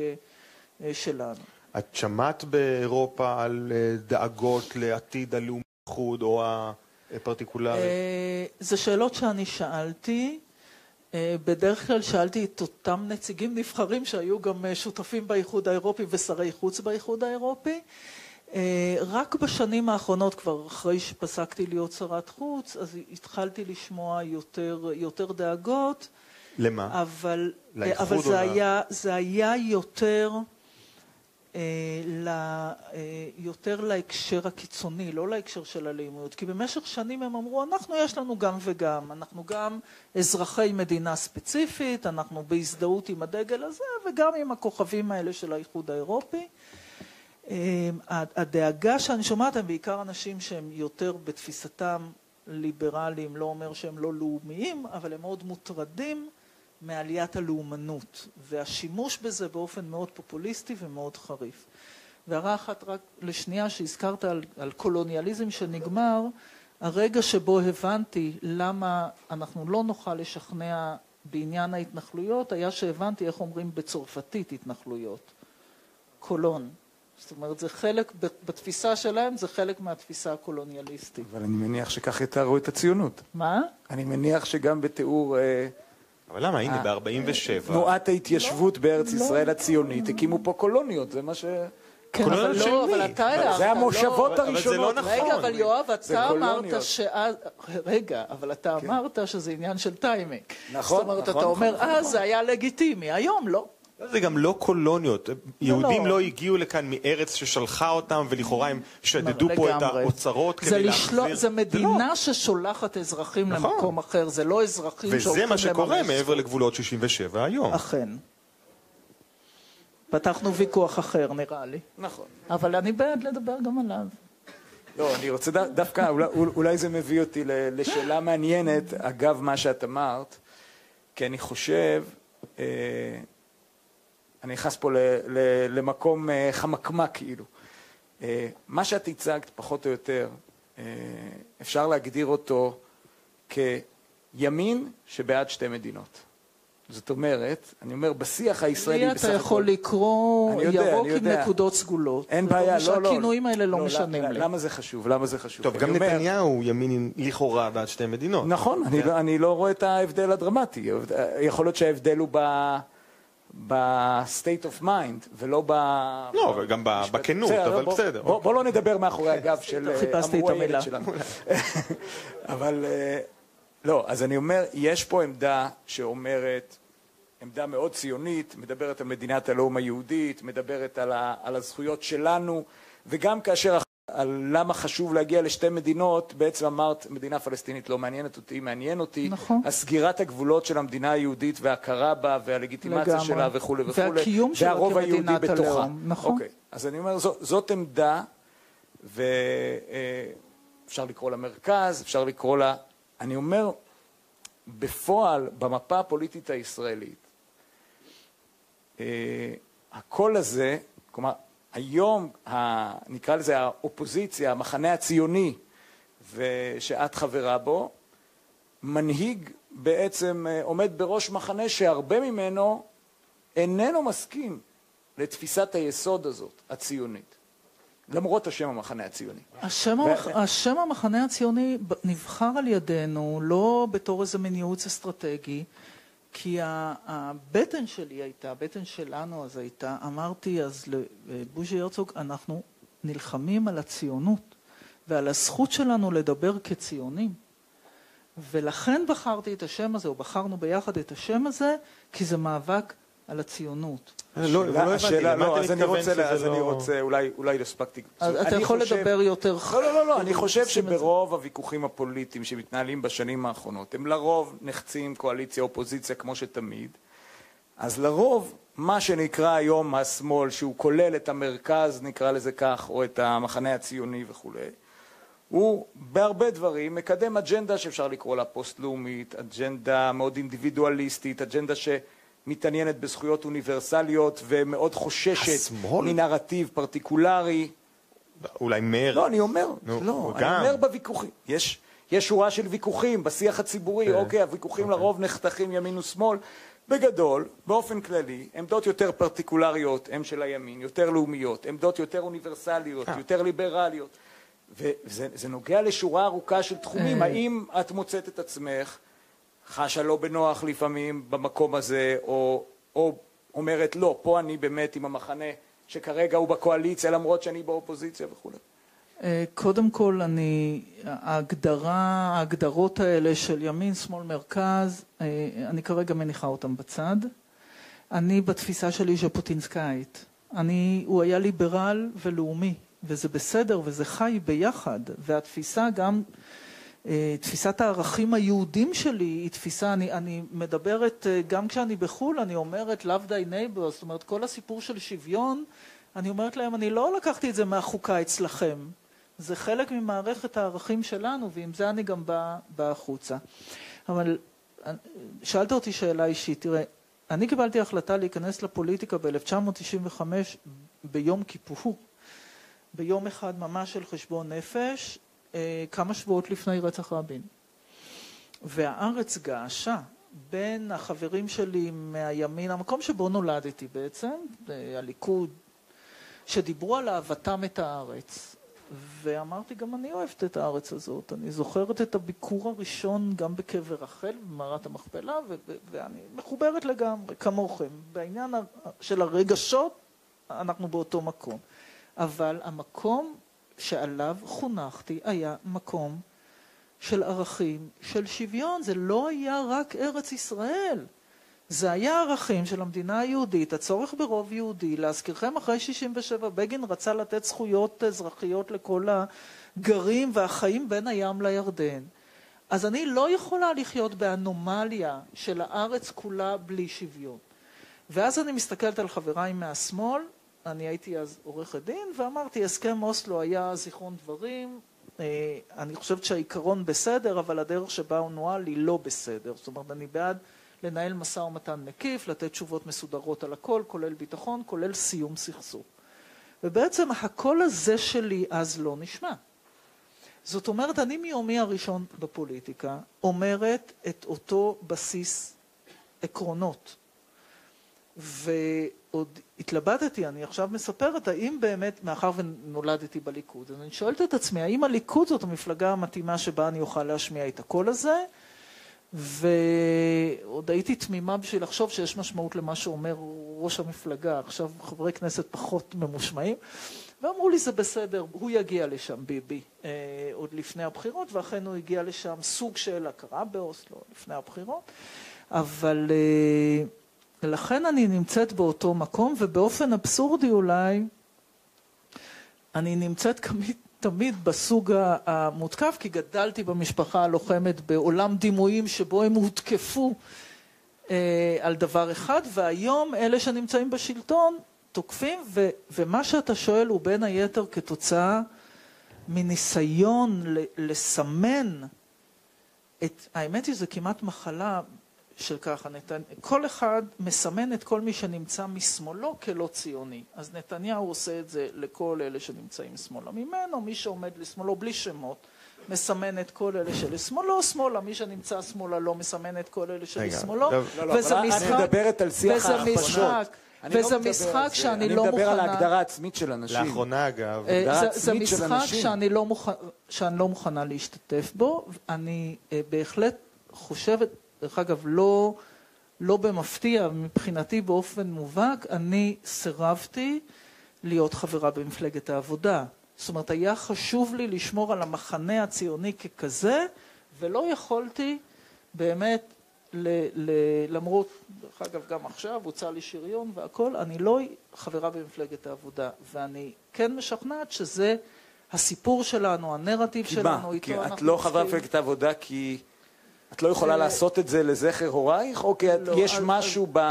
שלנו. את שמעת באירופה על דאגות לעתיד הלאומיות או הפרטיקולרי? זה שאלות שאני שאלתי. בדרך כלל שאלתי את אותם נציגים נבחרים שהיו גם שותפים באיחוד האירופי ושרי חוץ באיחוד האירופי. רק בשנים האחרונות, כבר אחרי שפסקתי להיות שרת חוץ, אז התחלתי לשמוע יותר, יותר דאגות. למה? אבל, אבל זה, היה, זה היה יותר... יותר להקשר הקיצוני, לא להקשר של הלאומיות. כי במשך שנים הם אמרו, אנחנו יש לנו גם וגם, אנחנו גם אזרחי מדינה ספציפית, אנחנו בהזדהות עם הדגל הזה וגם עם הכוכבים האלה של האיחוד האירופי. הדאגה שאני שומעת הם בעיקר אנשים שהם יותר בתפיסתם ליברליים, לא אומר שהם לא לאומיים, אבל הם מאוד מוטרדים מעליית הלאומנות, והשימוש בזה באופן מאוד פופוליסטי ומאוד חריף. והערה אחת רק לשנייה שהזכרת על, על קולוניאליזם שנגמר, הרגע שבו הבנתי למה אנחנו לא נוכל לשכנע בעניין ההתנחלויות, היה שהבנתי איך אומרים בצרפתית התנחלויות. קולון. זאת אומרת, זה חלק, בתפיסה שלהם זה חלק מהתפיסה הקולוניאליסטית. אבל אני מניח שכך יתארו את הציונות. מה? אני מניח שגם בתיאור... אה... אבל למה? הנה, ב-47... תנועת ההתיישבות בארץ ישראל הציונית, הקימו פה קולוניות, זה מה ש... כן, אבל לא, אבל אתה הערת. זה המושבות הראשונות. אבל זה לא נכון. רגע, אבל יואב, אתה אמרת שאז... רגע, אבל אתה אמרת שזה עניין של טיימינג. נכון, זאת אומרת, אתה אומר, אז זה היה לגיטימי, היום לא. זה גם לא קולוניות. יהודים לא הגיעו לכאן מארץ ששלחה אותם, ולכאורה הם שדדו פה את האוצרות כדי להחזיר. זה מדינה ששולחת אזרחים למקום אחר, זה לא אזרחים שהולכים לממש. וזה מה שקורה מעבר לגבולות 67' היום. אכן. פתחנו ויכוח אחר, נראה לי. נכון. אבל אני בעד לדבר גם עליו. לא, אני רוצה דווקא, אולי, אולי זה מביא אותי לשאלה מעניינת, אגב מה שאת אמרת, כי אני חושב, אה, אני נכנס פה ל, ל, למקום אה, חמקמק כאילו. אה, מה שאת הצגת, פחות או יותר, אה, אפשר להגדיר אותו כימין שבעד שתי מדינות. זאת אומרת, אני אומר, בשיח הישראלי בסך הכול... לי אתה יכול לקרוא ירוק עם נקודות סגולות. אין בעיה, לא, לא. שהכינויים האלה לא משנים לי. למה זה חשוב? למה זה חשוב? טוב, גם נתניהו ימין לכאורה בעד שתי מדינות. נכון, אני לא רואה את ההבדל הדרמטי. יכול להיות שההבדל הוא ב-state of mind, ולא ב... לא, גם בכנות, אבל בסדר. בוא לא נדבר מאחורי הגב של חיפשתי את המילה. אבל... לא, אז אני אומר, יש פה עמדה שאומרת, עמדה מאוד ציונית, מדברת על מדינת הלאום היהודית, מדברת על הזכויות שלנו, וגם כאשר על למה חשוב להגיע לשתי מדינות, בעצם אמרת, מדינה פלסטינית לא מעניינת אותי, מעניין אותי. נכון. הסגירת הגבולות של המדינה היהודית וההכרה בה והלגיטימציה לגמרי. שלה וכולי וכולי. והקיום שלה והרוב היהודי כמדינת בתוכה. הלאום, נכון. אוקיי, אז אני אומר, זו, זאת עמדה, ואפשר לקרוא לה מרכז, אפשר לקרוא לה... אני אומר, בפועל, במפה הפוליטית הישראלית, אה, הקול הזה, כלומר, היום, ה, נקרא לזה האופוזיציה, המחנה הציוני, ושאת חברה בו, מנהיג בעצם אה, עומד בראש מחנה שהרבה ממנו איננו מסכים לתפיסת היסוד הזאת, הציונית, למרות השם המחנה הציוני. השם, המח... השם המחנה הציוני נבחר על ידינו לא בתור איזה מין ייעוץ אסטרטגי, כי הבטן שלי הייתה, הבטן שלנו אז הייתה, אמרתי אז לבוז'י הרצוג, אנחנו נלחמים על הציונות ועל הזכות שלנו לדבר כציונים. ולכן בחרתי את השם הזה, או בחרנו ביחד את השם הזה, כי זה מאבק על הציונות. לא, לא הבנתי, השאלה, לא, אתה אז אני רוצה, אז אני לא- רוצה, אולי, אולי לא הספקתי. אתה אני יכול לדבר יותר... לא, לא, לא, לא, אני חושב. שברוב הוויכוחים הפוליטיים שמתנהלים בשנים האחרונות, הם לרוב נחצים קואליציה-אופוזיציה כמו שתמיד, אז לרוב, מה שנקרא היום השמאל, שהוא כולל את המרכז, נקרא לזה כך, או את המחנה הציוני וכולי, הוא בהרבה דברים מקדם אג'נדה שאפשר לקרוא לה פוסט-לאומית, אג'נדה מאוד אינדיבידואליסטית, אג'נדה שמתעניינת בזכויות אוניברסליות ומאוד חוששת השמאל? מנרטיב פרטיקולרי. אולי מאיר. לא, אני אומר, נו, לא, גם. אני אומר בוויכוחים. יש, יש שורה של ויכוחים בשיח הציבורי, כן. אוקיי, הוויכוחים לרוב נחתכים ימין ושמאל. בגדול, באופן כללי, עמדות יותר פרטיקולריות הן של הימין, יותר לאומיות, עמדות יותר אוניברסליות, אה. יותר ליברליות. וזה זה נוגע לשורה ארוכה של תחומים. אה. האם את מוצאת את עצמך חשה לא בנוח לפעמים במקום הזה, או, או אומרת, לא, פה אני באמת עם המחנה שכרגע הוא בקואליציה למרות שאני באופוזיציה וכו'. אה, קודם כל, אני, ההגדרה, ההגדרות האלה של ימין, שמאל, מרכז, אה, אני כרגע מניחה אותן בצד. אני בתפיסה שלי ז'בוטינסקאית. אני, הוא היה ליברל ולאומי, וזה בסדר, וזה חי ביחד. והתפיסה גם, תפיסת הערכים היהודים שלי היא תפיסה, אני, אני מדברת, אה, גם כשאני בחו"ל, אני אומרת Love thy neighbor, זאת אומרת, כל הסיפור של שוויון, אני אומרת להם, אני לא לקחתי את זה מהחוקה אצלכם. זה חלק ממערכת הערכים שלנו, ועם זה אני גם באה בא החוצה. אבל אה, שאלת אותי שאלה אישית. תראה, אני קיבלתי החלטה להיכנס לפוליטיקה ב-1995 ביום כיפור, ביום אחד ממש של חשבון נפש, כמה שבועות לפני רצח רבין. והארץ געשה בין החברים שלי מהימין, המקום שבו נולדתי בעצם, אה, הליכוד, שדיברו על אהבתם את הארץ. ואמרתי, גם אני אוהבת את הארץ הזאת. אני זוכרת את הביקור הראשון גם בקבר רחל, במערת המכפלה, ו- ואני מחוברת לגמרי, כמוכם. בעניין של הרגשות, אנחנו באותו מקום. אבל המקום שעליו חונכתי היה מקום של ערכים, של שוויון. זה לא היה רק ארץ ישראל. זה היה ערכים של המדינה היהודית, הצורך ברוב יהודי. להזכירכם, אחרי 67' בגין רצה לתת זכויות אזרחיות לכל הגרים והחיים בין הים לירדן. אז אני לא יכולה לחיות באנומליה של הארץ כולה בלי שוויון. ואז אני מסתכלת על חבריי מהשמאל, אני הייתי אז עורכת דין, ואמרתי, הסכם אוסלו היה זיכרון דברים, אה, אני חושבת שהעיקרון בסדר, אבל הדרך שבה הוא נוהל היא לא בסדר. זאת אומרת, אני בעד לנהל משא ומתן מקיף, לתת תשובות מסודרות על הכל, כולל ביטחון, כולל סיום סכסוך. ובעצם הקול הזה שלי אז לא נשמע. זאת אומרת, אני מיומי הראשון בפוליטיקה אומרת את אותו בסיס עקרונות. ועוד התלבטתי, אני עכשיו מספרת, האם באמת, מאחר ונולדתי בליכוד, אז אני שואלת את עצמי, האם הליכוד זאת המפלגה המתאימה שבה אני אוכל להשמיע את הקול הזה? ועוד הייתי תמימה בשביל לחשוב שיש משמעות למה שאומר ראש המפלגה, עכשיו חברי כנסת פחות ממושמעים, ואמרו לי זה בסדר, הוא יגיע לשם, ביבי, אה, עוד לפני הבחירות, ואכן הוא הגיע לשם סוג של הכרה באוסלו לפני הבחירות, אבל אה, לכן אני נמצאת באותו מקום, ובאופן אבסורדי אולי, אני נמצאת תמיד, תמיד בסוג המותקף, כי גדלתי במשפחה הלוחמת בעולם דימויים שבו הם הותקפו אה, על דבר אחד, והיום אלה שנמצאים בשלטון תוקפים, ו, ומה שאתה שואל הוא בין היתר כתוצאה מניסיון לסמן את, האמת היא, זה כמעט מחלה. כל אחד מסמן את כל מי שנמצא משמאלו כלא ציוני. אז נתניהו עושה את זה לכל אלה שנמצאים שמאלה ממנו, מי שעומד לשמאלו בלי שמות. מסמן את כל אלה שלשמאלו, שמאלה, מי שנמצא שמאלה לא מסמן את כל אלה שלשמאלו, וזה משחק, אני מדברת על שיח. וזה לא משחק שאני לא מוכנה... אני מדבר על ההגדרה העצמית של אנשים. לאחרונה, אגב. אה, הגדרה עצמית של אנשים. זה משחק שאני לא, מוכ... שאני לא מוכנה להשתתף בו. אני אה, בהחלט חושבת, דרך אגב, לא, לא במפתיע, מבחינתי באופן מובהק, אני סירבתי להיות חברה במפלגת העבודה. זאת אומרת, היה חשוב לי לשמור על המחנה הציוני ככזה, ולא יכולתי באמת ל, ל, למרות, דרך אגב, גם עכשיו הוצע לי שריון והכול, אני לא חברה במפלגת העבודה, ואני כן משכנעת שזה הסיפור שלנו, הנרטיב שלנו, מה? כי את לא חברה במפלגת העבודה כי את לא יכולה לעשות את זה לזכר הורייך, או כי לא, יש אז, משהו אז, ב,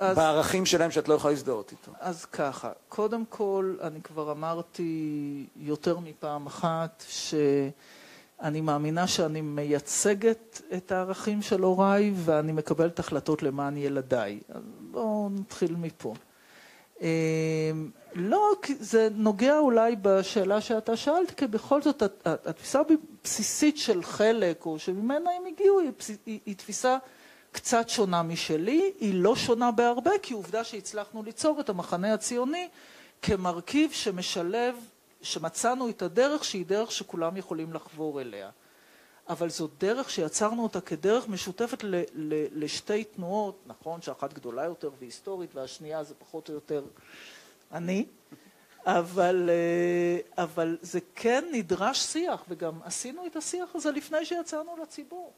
אז, בערכים שלהם שאת לא יכולה להזדהות איתו? אז ככה, קודם כל, אני כבר אמרתי יותר מפעם אחת, ש... אני מאמינה שאני מייצגת את הערכים של הוריי ואני מקבלת החלטות למען ילדיי. אז בואו נתחיל מפה. אמ, לא, זה נוגע אולי בשאלה שאתה שאלת, כי בכל זאת התפיסה הבסיסית של חלק, או שממנה הם הגיעו, היא, היא, היא תפיסה קצת שונה משלי, היא לא שונה בהרבה, כי עובדה שהצלחנו ליצור את המחנה הציוני כמרכיב שמשלב שמצאנו את הדרך שהיא דרך שכולם יכולים לחבור אליה. אבל זו דרך שיצרנו אותה כדרך משותפת ל, ל, לשתי תנועות, נכון שאחת גדולה יותר והיסטורית והשנייה זה פחות או יותר אני, אבל, אה, אבל זה כן נדרש שיח, וגם עשינו את השיח הזה לפני שיצאנו לציבור.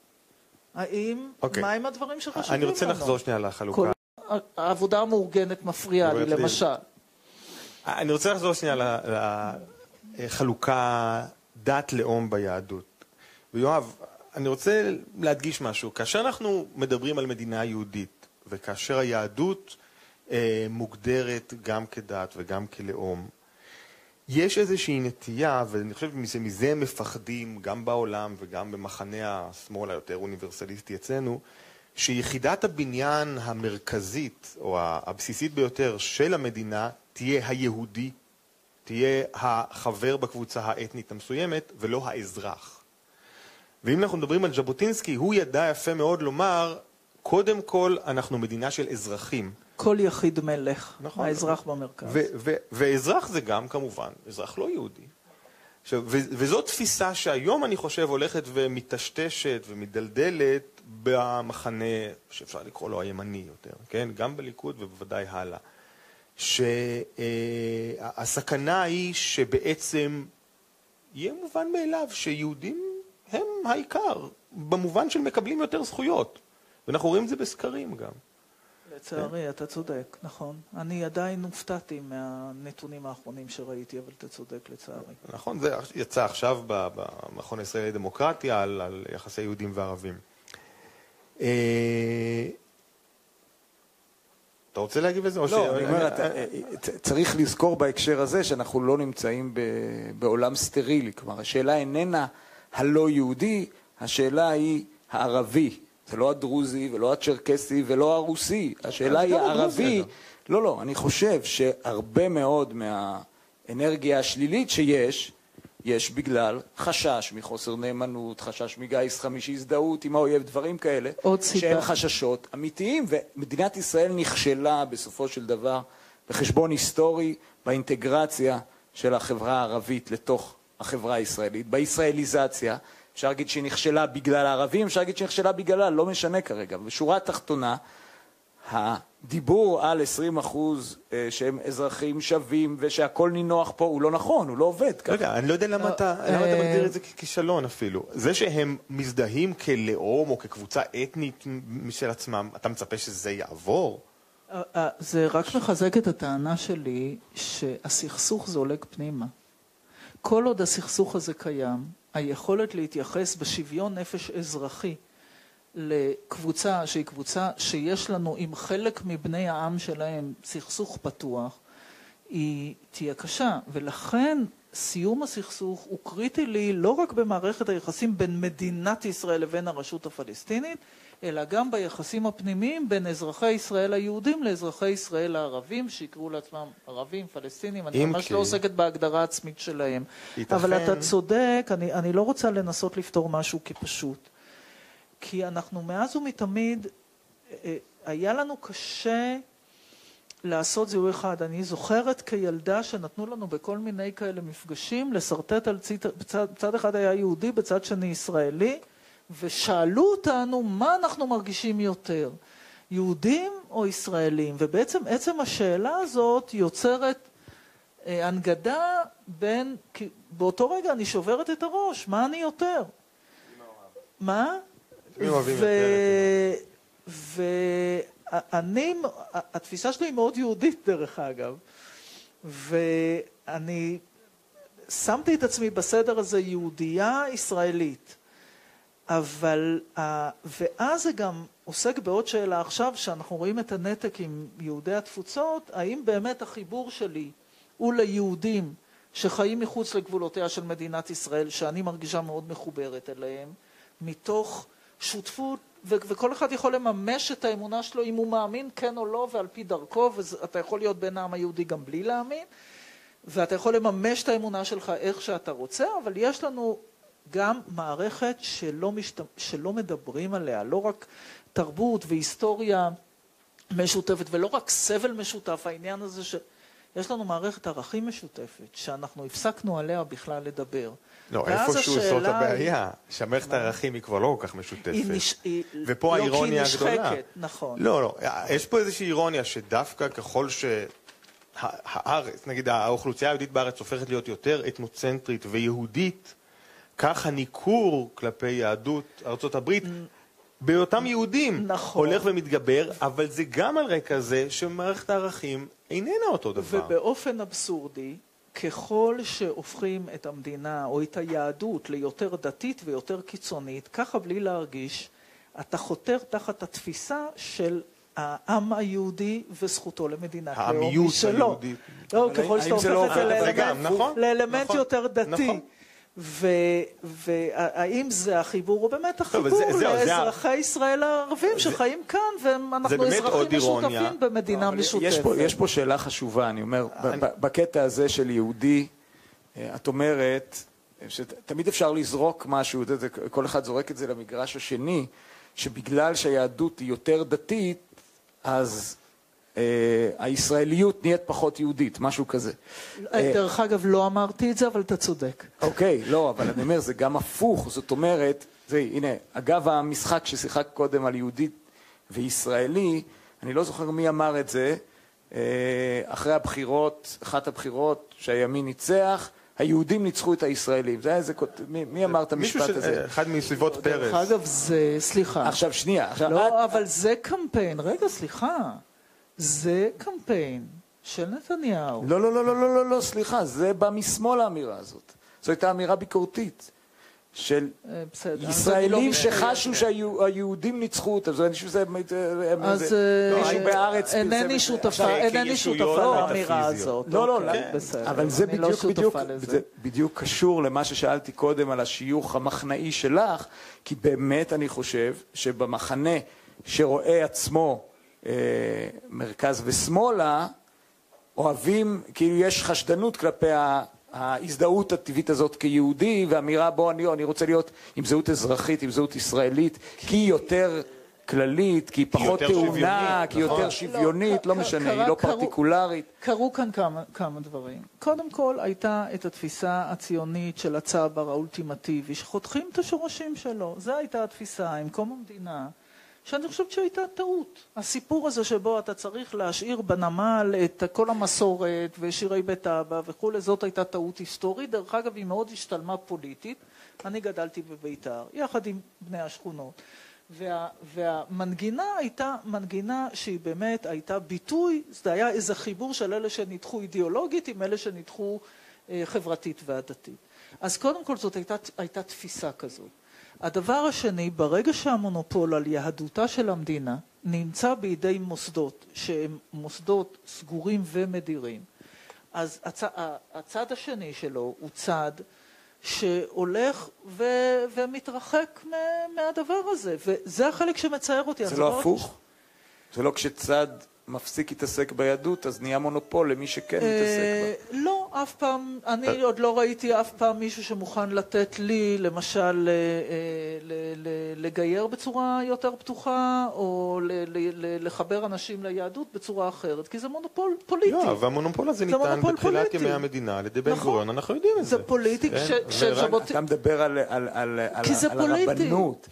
האם, okay. אוקיי. מהם הדברים שחשובים לנו? אני רוצה לנו? לחזור שנייה לחלוקה. כל, העבודה המאורגנת מפריעה לי, למשל. אני רוצה לחזור שנייה לחלוקה דת לאום ביהדות. ויואב, אני רוצה להדגיש משהו. כאשר אנחנו מדברים על מדינה יהודית, וכאשר היהדות אה, מוגדרת גם כדת וגם כלאום, יש איזושהי נטייה, ואני חושב שמזה הם מפחדים גם בעולם וגם במחנה השמאל היותר אוניברסליסטי אצלנו, שיחידת הבניין המרכזית או הבסיסית ביותר של המדינה תהיה היהודי, תהיה החבר בקבוצה האתנית המסוימת ולא האזרח. ואם אנחנו מדברים על ז'בוטינסקי, הוא ידע יפה מאוד לומר, קודם כל אנחנו מדינה של אזרחים. כל יחיד מלך, נכון, האזרח במרכז. ואזרח זה גם כמובן אזרח לא יהודי. עכשיו, וזו תפיסה שהיום אני חושב הולכת ומטשטשת ומדלדלת במחנה שאפשר לקרוא לו הימני יותר, כן? גם בליכוד ובוודאי הלאה. שהסכנה היא שבעצם יהיה מובן מאליו שיהודים הם העיקר, במובן של מקבלים יותר זכויות. ואנחנו רואים את זה בסקרים גם. לצערי, אתה צודק, נכון. אני עדיין הופתעתי מהנתונים האחרונים שראיתי, אבל אתה צודק לצערי. נכון, זה יצא עכשיו במכון הישראלי לדמוקרטיה על, על יחסי יהודים וערבים. אה, אתה רוצה להגיב לזה? לא, אני אומר, צריך לזכור בהקשר הזה שאנחנו לא נמצאים בעולם סטרילי. כלומר, השאלה איננה הלא יהודי, השאלה היא הערבי. זה לא הדרוזי ולא הצ'רקסי ולא הרוסי. השאלה היא הערבי. לא, לא, אני חושב שהרבה מאוד מהאנרגיה השלילית שיש, יש בגלל חשש מחוסר נאמנות, חשש מגיס חמישי, הזדהות עם האויב, דברים כאלה, שהם חששות אמיתיים, ומדינת ישראל נכשלה בסופו של דבר בחשבון היסטורי באינטגרציה של החברה הערבית לתוך החברה הישראלית, בישראליזציה. אפשר להגיד שהיא נכשלה בגלל הערבים, אפשר להגיד שהיא נכשלה בגללה, לא משנה כרגע. בשורה התחתונה, הדיבור על 20 אחוז אה, שהם אזרחים שווים ושהכול נינוח פה הוא לא נכון, הוא לא עובד ככה. רגע, אני לא יודע למה אתה אה, מגדיר את זה ככישלון אפילו. זה שהם מזדהים כלאום או כקבוצה אתנית משל עצמם, אתה מצפה שזה יעבור? אה, זה רק מחזק את הטענה שלי שהסכסוך זולג פנימה. כל עוד הסכסוך הזה קיים, היכולת להתייחס בשוויון נפש אזרחי לקבוצה שהיא קבוצה שיש לנו עם חלק מבני העם שלהם סכסוך פתוח, היא תהיה קשה. ולכן סיום הסכסוך הוא קריטי לי לא רק במערכת היחסים בין מדינת ישראל לבין הרשות הפלסטינית, אלא גם ביחסים הפנימיים בין אזרחי ישראל היהודים לאזרחי ישראל הערבים, שיקראו לעצמם ערבים, פלסטינים, אני ממש כי... לא עוסקת בהגדרה עצמית שלהם. ייתכן... אבל אתה צודק, אני, אני לא רוצה לנסות לפתור משהו כפשוט. כי אנחנו מאז ומתמיד, אה, היה לנו קשה לעשות זיהוי אחד. אני זוכרת כילדה שנתנו לנו בכל מיני כאלה מפגשים לשרטט על צד, בצד, בצד אחד היה יהודי, בצד שני ישראלי, ושאלו אותנו מה אנחנו מרגישים יותר, יהודים או ישראלים? ובעצם עצם השאלה הזאת יוצרת אה, הנגדה בין, כי באותו רגע אני שוברת את הראש, מה אני יותר? מה? ואני, התפיסה שלי היא מאוד יהודית דרך אגב, ואני שמתי את עצמי בסדר הזה יהודייה ישראלית. אבל, ואז זה גם עוסק בעוד שאלה עכשיו, שאנחנו רואים את הנתק עם יהודי התפוצות, האם באמת החיבור שלי הוא ליהודים שחיים מחוץ לגבולותיה של מדינת ישראל, שאני מרגישה מאוד מחוברת אליהם, מתוך שותפות, וכל אחד יכול לממש את האמונה שלו אם הוא מאמין כן או לא ועל פי דרכו, ואתה יכול להיות בן העם היהודי גם בלי להאמין, ואתה יכול לממש את האמונה שלך איך שאתה רוצה, אבל יש לנו גם מערכת שלא, משת... שלא מדברים עליה, לא רק תרבות והיסטוריה משותפת ולא רק סבל משותף, העניין הזה שיש לנו מערכת ערכים משותפת, שאנחנו הפסקנו עליה בכלל לדבר. לא, איפשהו זאת הבעיה, שהמערכת הערכים היא כבר לא כל כך משותפת. היא נש... ופה לא האירוניה הגדולה. לא כי היא נשחקת, נכון. לא, לא, יש פה איזושהי אירוניה שדווקא ככל ש... הארץ, נגיד האוכלוסייה היהודית בארץ הופכת להיות יותר אתנוצנטרית ויהודית, כך הניכור כלפי יהדות ארצות הברית בהיותם יהודים נכון. הולך ומתגבר, אבל זה גם על רקע זה שמערכת הערכים איננה אותו דבר. ובאופן אבסורדי, ככל שהופכים את המדינה או את היהדות ליותר דתית ויותר קיצונית, ככה בלי להרגיש, אתה חותר תחת התפיסה של העם היהודי וזכותו למדינת לאום משלו. העמיות היהודית. לא, ככל שאתה הופך לא את זה לאלמנט, נכון, נכון, יותר דתי. והאם זה החיבור, או באמת החיבור לאזרחי ישראל הערבים שחיים כאן, ואנחנו אזרחים משותפים במדינה משותפת. יש פה שאלה חשובה, אני אומר, בקטע הזה של יהודי, אה, את אומרת, שתמיד אפשר לזרוק משהו, כל אחד זורק את זה למגרש השני, שבגלל שהיהדות היא יותר דתית, אז הישראליות נהיית פחות יהודית, משהו כזה. אה, דרך אגב, לא אמרתי את זה, אבל אתה צודק. אוקיי, לא, אבל אני אומר, זה גם הפוך, זאת אומרת, זה, הנה, אגב המשחק ששיחק קודם על יהודית וישראלי, אני לא זוכר מי אמר את זה, אה, אחרי הבחירות, אחת הבחירות שהימין ניצח, היהודים ניצחו את הישראלים. זה היה איזה, מי, מי אמר את המשפט הזה? אחד מסביבות פרס. דרך אגב, זה, סליחה. עכשיו, שנייה. עכשיו, לא, את... אבל זה קמפיין. רגע, סליחה. זה קמפיין של נתניהו. לא, לא, לא, לא, לא, לא, לא, סליחה, זה בא משמאל האמירה הזאת. זו הייתה אמירה ביקורתית. של אה, בסדר, ישראלים לא שחשו שהיהודים ניצחו אותם, זה חושב שזה... אז מישהו בארץ אינני שותפה, אינני שותפה לאמירה הזאת. לא, לא, אוקיי, בסדר. אבל זה לא בדיוק, בדיוק, זה בדיוק קשור למה ששאלתי קודם על השיוך המחנאי שלך, כי באמת אני חושב שבמחנה שרואה עצמו אה, מרכז ושמאלה, אוהבים, כאילו יש חשדנות כלפי ההזדהות הטבעית הזאת כיהודי, ואמירה בוא אני, אני רוצה להיות עם זהות אזרחית, עם זהות ישראלית, כי היא יותר כללית, כי היא פחות טעונה, כי היא יותר נכון. שוויונית, לא, לא משנה, היא לא פרטיקולרית. קרו כאן כמה, כמה דברים. קודם כל הייתה את התפיסה הציונית של הצבר האולטימטיבי, שחותכים את השורשים שלו. זו הייתה התפיסה עם קום המדינה. שאני חושבת שהייתה טעות. הסיפור הזה שבו אתה צריך להשאיר בנמל את כל המסורת ושירי בית אבא וכולי, זאת הייתה טעות היסטורית. דרך אגב, היא מאוד השתלמה פוליטית. אני גדלתי בביתר, יחד עם בני השכונות. וה, והמנגינה הייתה מנגינה שהיא באמת הייתה ביטוי, זה היה איזה חיבור של אלה שניתחו אידיאולוגית עם אלה שניתחו אה, חברתית ועדתית. אז קודם כל זאת הייתה, הייתה תפיסה כזאת. הדבר השני, ברגע שהמונופול על יהדותה של המדינה נמצא בידי מוסדות שהם מוסדות סגורים ומדירים, אז הצ... הצד השני שלו הוא צד שהולך ו... ומתרחק מהדבר הזה, וזה החלק שמצער אותי. זה לא הפוך? זה לא כשצד מפסיק להתעסק ביהדות, אז נהיה מונופול למי שכן מתעסק בה. לא, אף פעם, אני עוד לא ראיתי אף פעם מישהו שמוכן לתת לי, למשל, לגייר בצורה יותר פתוחה, או לחבר אנשים ליהדות בצורה אחרת, כי זה מונופול פוליטי. לא, והמונופול הזה ניתן בתחילת ימי המדינה על ידי בן נכון. גוריון, אנחנו יודעים את זה. זה פוליטי כשז'בוטינסקי... אתה מדבר על הרבנות.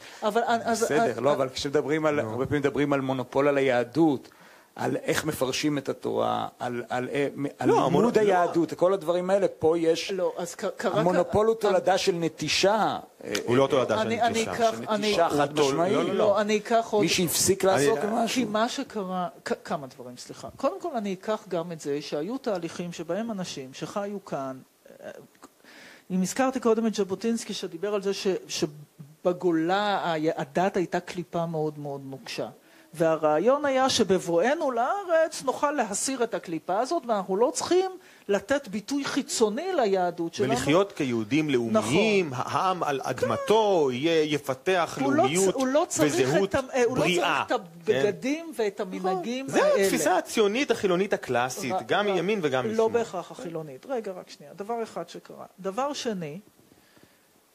בסדר, לא, אבל כשמדברים על, הרבה פעמים מדברים על מונופול על היהדות. על איך מפרשים את התורה, על, על, אה, על לא, לימוד לא. היהדות, כל הדברים האלה, פה יש... לא, אז קרה... המונופול הוא תולדה של נטישה. הוא לא תולדה של נטישה. של נטישה חד משמעית. לא, לא, אני אקח עוד... מי שהפסיק לעסוק במשהו. כי מה שקרה... כמה דברים, סליחה. קודם כל אני אקח גם את זה שהיו תהליכים שבהם אנשים שחיו כאן... אה, אם הזכרתי קודם את ז'בוטינסקי שדיבר על זה שבגולה הדת הייתה קליפה מאוד מאוד נוקשה. והרעיון היה שבבואנו לארץ נוכל להסיר את הקליפה הזאת, ואנחנו לא צריכים לתת ביטוי חיצוני ליהדות שלנו. ולחיות כיהודים לאומיים, נכון. העם על אדמתו כן. יפתח הוא לא לאומיות לא, הוא לא וזהות את, בריאה. הוא לא צריך את הבגדים כן. ואת המנהגים נכון. האלה. זה התפיסה הציונית החילונית הקלאסית, ר, גם מימין וגם משמאל. לא בהכרח החילונית. רגע, רק שנייה. דבר אחד שקרה. דבר שני,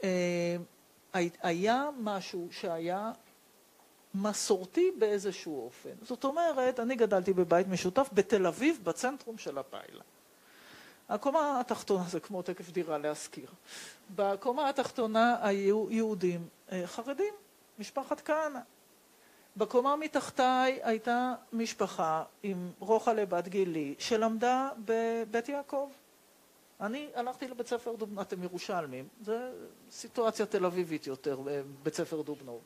אה, היה משהו שהיה מסורתי באיזשהו אופן. זאת אומרת, אני גדלתי בבית משותף בתל אביב, בצנטרום של הפיילה. הקומה התחתונה זה כמו תקף דירה להשכיר. בקומה התחתונה היו יהודים אה, חרדים, משפחת כהנא. בקומה מתחתיי הייתה משפחה עם רוחלה בת גילי שלמדה בבית יעקב. אני הלכתי לבית ספר דובנוב, אתם ירושלמים, זו סיטואציה תל אביבית יותר, אה, בית ספר דובנוב.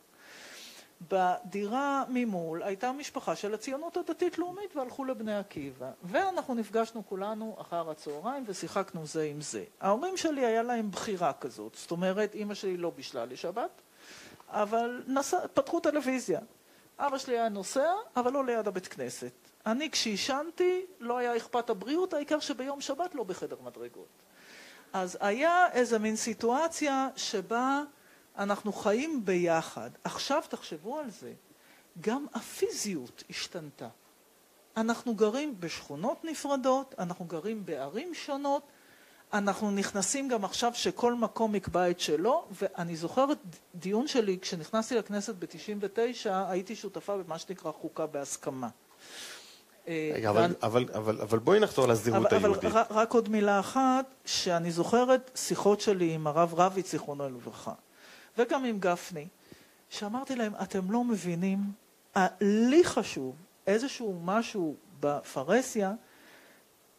בדירה ממול הייתה משפחה של הציונות הדתית-לאומית והלכו לבני עקיבא. ואנחנו נפגשנו כולנו אחר הצהריים ושיחקנו זה עם זה. ההורים שלי היה להם בחירה כזאת, זאת אומרת, אימא שלי לא בישלה לי שבת, אבל נסע, פתחו טלוויזיה. אבא שלי היה נוסע, אבל לא ליד הבית כנסת. אני כשעישנתי, לא היה אכפת הבריאות, העיקר שביום שבת לא בחדר מדרגות. אז היה איזה מין סיטואציה שבה אנחנו חיים ביחד. עכשיו תחשבו על זה, גם הפיזיות השתנתה. אנחנו גרים בשכונות נפרדות, אנחנו גרים בערים שונות, אנחנו נכנסים גם עכשיו שכל מקום יקבע את שלו, ואני זוכרת דיון שלי, כשנכנסתי לכנסת ב-99, הייתי שותפה במה שנקרא חוקה בהסכמה. אה, רגע, אבל, אבל, אבל, אבל בואי נחזור לזהות אבל, היהודית. אבל רק עוד מילה אחת, שאני זוכרת שיחות שלי עם הרב רביץ, זיכרונו לברכה. וגם עם גפני, שאמרתי להם, אתם לא מבינים, לי חשוב איזשהו משהו בפרהסיה,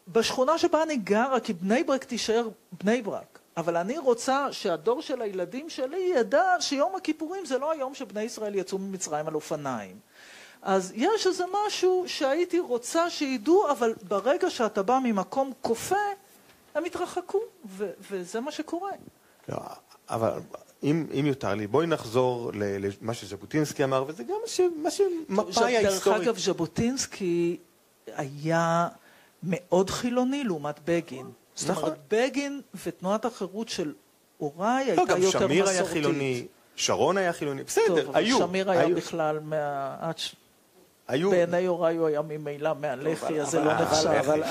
בשכונה שבה אני גרה, כי בני ברק תישאר בני ברק, אבל אני רוצה שהדור של הילדים שלי ידע שיום הכיפורים זה לא היום שבני ישראל יצאו ממצרים על אופניים. אז יש איזה משהו שהייתי רוצה שידעו, אבל ברגע שאתה בא ממקום כופה, הם יתרחקו, וזה מה שקורה. לא, אבל אם, אם יותר לי, בואי נחזור למה שז'בוטינסקי אמר, וזה גם מה שמפאי ההיסטורית... דרך אגב, ז'בוטינסקי היה מאוד חילוני לעומת בגין. זאת אומרת, נכון. בגין ותנועת החירות של הוריי הייתה יותר מסורתית. גם שמיר היה חילוני, שרון היה חילוני, בסדר, היו. טוב, שמיר היה בכלל מה... היו... בעיני הוריי הוא היה ממילא מהלח"י, אז זה לא נחשב. אבל